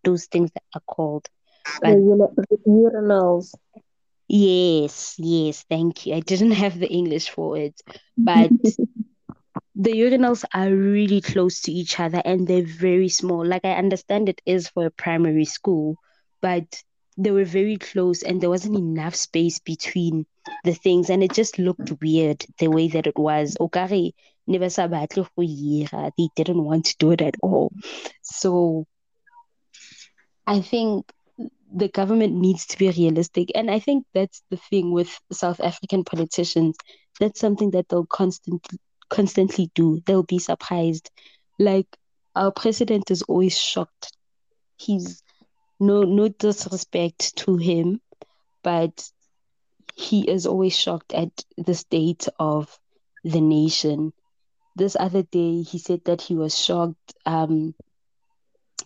[SPEAKER 4] those things are called.
[SPEAKER 3] But, the urinals.
[SPEAKER 4] Yes, yes, thank you. I didn't (laughs) have the English for it, but (laughs) the urinals are really close to each other and they're very small. Like I understand it is for a primary school, but they were very close and there wasn't enough space between the things and it just looked weird the way that it was. Okare never They didn't want to do it at all. So I think the government needs to be realistic. And I think that's the thing with South African politicians. That's something that they'll constantly constantly do. They'll be surprised. Like our president is always shocked. He's no no disrespect to him, but he is always shocked at the state of the nation. This other day, he said that he was shocked. Um,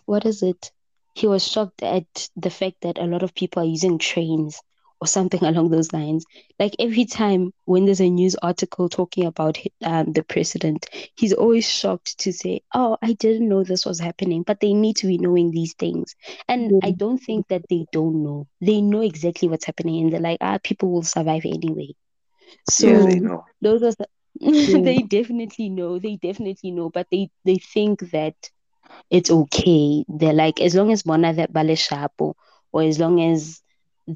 [SPEAKER 4] what is it? He was shocked at the fact that a lot of people are using trains or something (laughs) along those lines. Like every time when there's a news article talking about um, the president, he's always shocked to say, "Oh, I didn't know this was happening," but they need to be knowing these things. And mm-hmm. I don't think that they don't know. They know exactly what's happening, and they're like, "Ah, people will survive anyway." So yeah, they know. those are. The, (laughs) mm. they definitely know. They definitely know, but they they think that it's okay. They're like, as long as Mona that Bale or as long as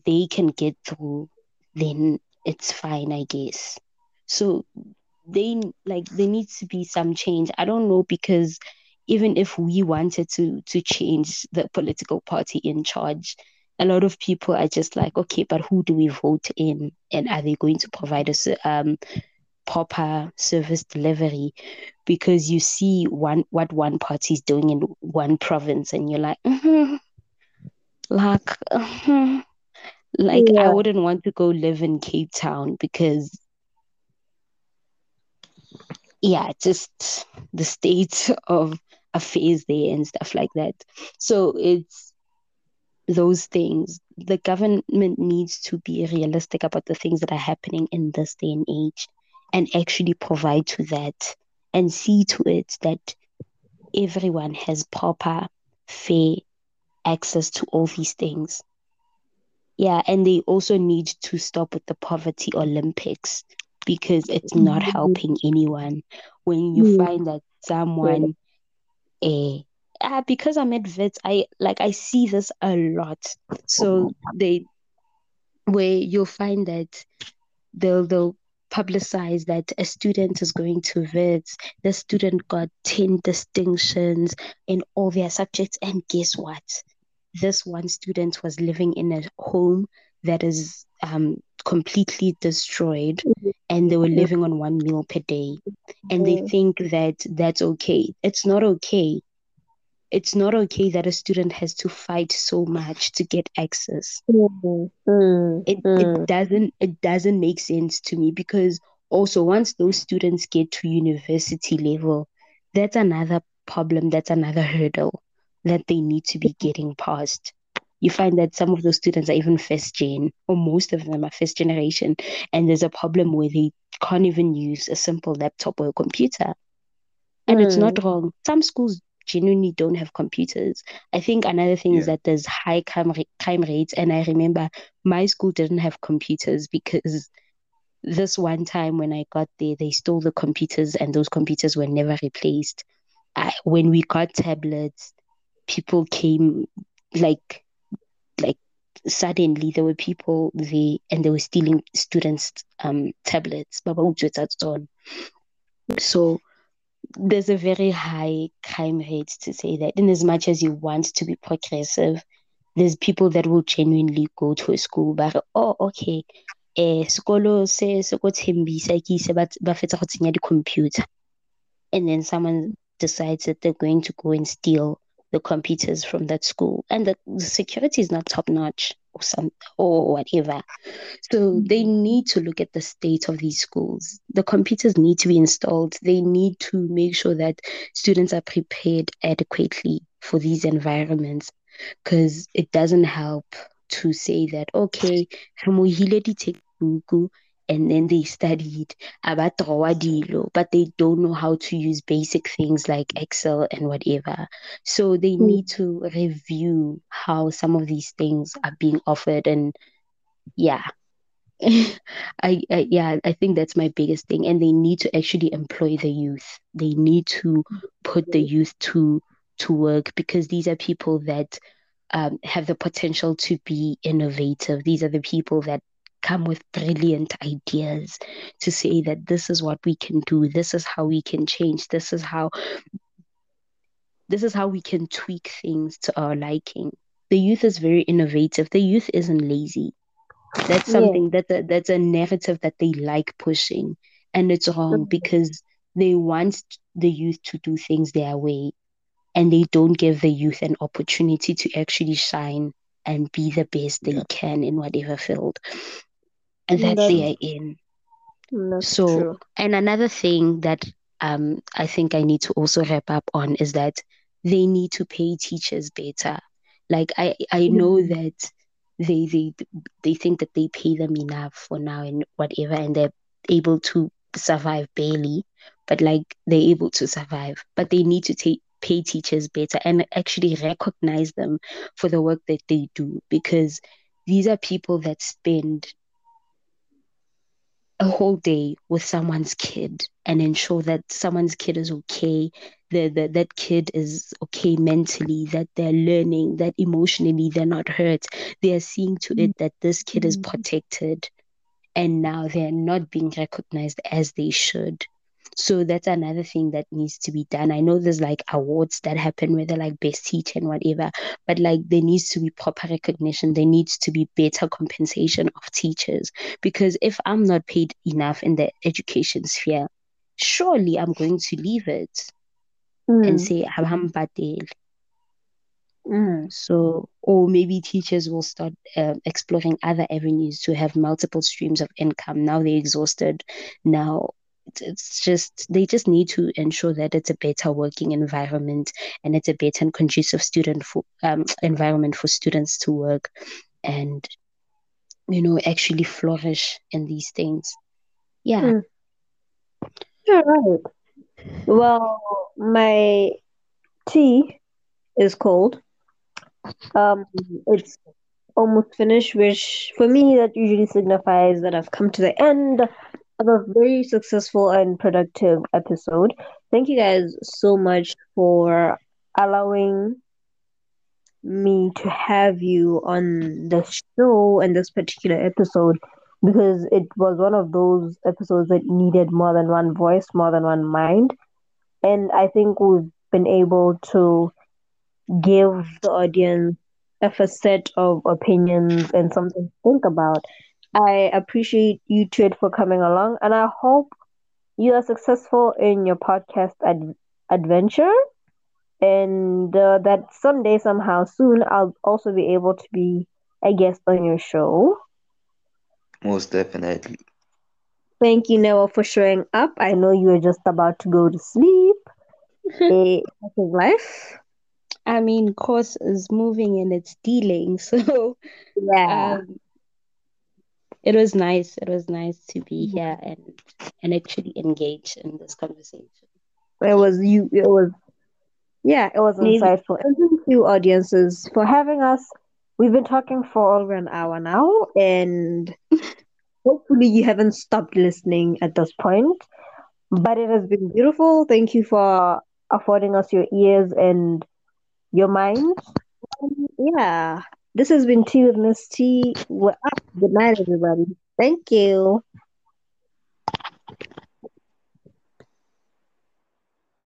[SPEAKER 4] they can get through, then it's fine, I guess. So they like there needs to be some change. I don't know because even if we wanted to to change the political party in charge, a lot of people are just like, okay, but who do we vote in, and are they going to provide us um proper service delivery? Because you see one what one party is doing in one province, and you're like, mm-hmm, like. Mm-hmm like yeah. I wouldn't want to go live in Cape Town because yeah, just the state of affairs there and stuff like that. So it's those things. The government needs to be realistic about the things that are happening in this day and age and actually provide to that and see to it that everyone has proper, fair access to all these things. Yeah, and they also need to stop with the poverty Olympics because it's not
[SPEAKER 3] Mhm.
[SPEAKER 4] helping anyone. When you
[SPEAKER 3] Mm.
[SPEAKER 4] find that someone, eh, ah, because I'm at vets, I like I see this a lot. So they, where you'll find that they'll they'll publicize that a student is going to vets, the student got 10 distinctions in all their subjects, and guess what? This one student was living in a home that is um completely destroyed and they were living on one meal per day and they
[SPEAKER 3] Mm.
[SPEAKER 4] think that that's okay it's not okay it's not okay that a student has to fight so much to get access
[SPEAKER 3] Mm. Mm.
[SPEAKER 4] it
[SPEAKER 3] Mm.
[SPEAKER 4] it doesn't it doesn't make sense to me because also once those students get to university level that's another problem that's another hurdle that they need to be getting past you find that some of those students are even first gen or most of them are first generation and there's a problem where they can't even use a simple laptop or a computer and it's not wrong some schools genuinely don't have computers. I think another thing is that there's high crime, crime rates and i remember my school didn't have computers because this one time when i got there they stole the computers and those computers were never replaced. I, when we got tablets people came like like suddenly there were people there and they were stealing students um tablets. Baba utswetsa tsona. so there's a very high crime rate to say that. In as much as you want to be progressive there's people that will genuinely go to a school but oh okay eh sekolo se se go tshembisa ke ise ba di-computer. And then someone decides that they're going to go and steal the computers from that school. And the, the security is not top notch or some or whatever so they need to look at the state of these schools the computers need to be installed they need to make sure that students are prepared adequately for these environments because it doesn't help to say that okay removile di-textbook and then they studied about dilo, but they don't know how to use basic things like Excel and whatever. So they
[SPEAKER 3] Mm.
[SPEAKER 4] need to review how some of these things are being offered and yeah. (laughs) I, I yeah, I think that's my biggest thing. And they need to actually employ the youth. They need to put the youth to to work because these are people that um, have the potential to be innovative. These are the people that come with brilliant ideas to say that this is what we can do, this is how we can change, this is how this is how we can tweak things to our liking. The youth is very innovative. The youth isn't lazy. That's something that that that's a narrative that they like pushing, and it's wrong because they want the youth to do things their way, and they don't give the youth an opportunity to actually shine and be the best they
[SPEAKER 2] Yeah.
[SPEAKER 4] can in whatever field and that
[SPEAKER 3] That's,
[SPEAKER 4] they are in. So,
[SPEAKER 3] true.
[SPEAKER 4] and another thing that um I think I need to also wrap up on is that they need to pay teachers better. Like I I know
[SPEAKER 3] Mhm.
[SPEAKER 4] that they they they think that they pay them enough for now and whatever, and they're able to survive barely, but like they're able to survive. But they need to take pay teachers better and actually recognize them for the work that they do because these are people that spend a whole day with someone's kid and ensure that someone's kid is okay the, the, that kid is okay mentally that they're learning that emotionally they're not hurt they are seeing to it that this kid is
[SPEAKER 3] Mhm.
[SPEAKER 4] protected and now they're not being recognized as they should so that's another thing that needs to be done. I know there's like awards that happen where they're like best teacher and whatever but like there needs to be proper recognition. There needs to be better compensation of teachers. Because if i'm not paid enough in the education sphere surely i'm going to leave it and
[SPEAKER 3] Mm.
[SPEAKER 4] say "I'm patel
[SPEAKER 3] Mm.
[SPEAKER 4] so or maybe teachers will start um, exploring other avenues to have multiple streams of income. Now they're exhausted. Now it's, just they just need to ensure that it's a better working environment and it's a better and conducive student for um, environment for students to work and you know actually flourish in these things yeah
[SPEAKER 3] Mm. Well, my tea is cold. Um, it's almost finished, which for me that usually signifies that I've come to the end of a very successful and productive episode. Thank you guys so much for allowing me to have you on the show and this particular episode because it was one of those episodes that needed more than one voice, more than one mind. And I think we've been able to give the audience a facet of opinions and something to think about. I appreciate you, Tweed, for coming along, and I hope you are successful in your podcast ad- adventure and uh, that someday, somehow soon, I'll also be able to be a guest on your show.
[SPEAKER 2] Most definitely.
[SPEAKER 3] Thank you, Neo, for showing up. I know you were just about to go to sleep. (laughs) a life.
[SPEAKER 4] I mean, course is moving and it's dealing, (laughs) so
[SPEAKER 3] yeah.
[SPEAKER 4] Um, it was nice. It was nice to be here and and actually engage in this conversation.
[SPEAKER 3] It was you. It was yeah. It was Maybe. insightful. And thank you, audiences, for having us. We've been talking for over an hour now, and (laughs) hopefully you haven't stopped listening at this point. But it has been beautiful. Thank you for affording us your ears and your mind. Um, yeah. This has been Tea with Miss T. Good night, everybody. Thank you.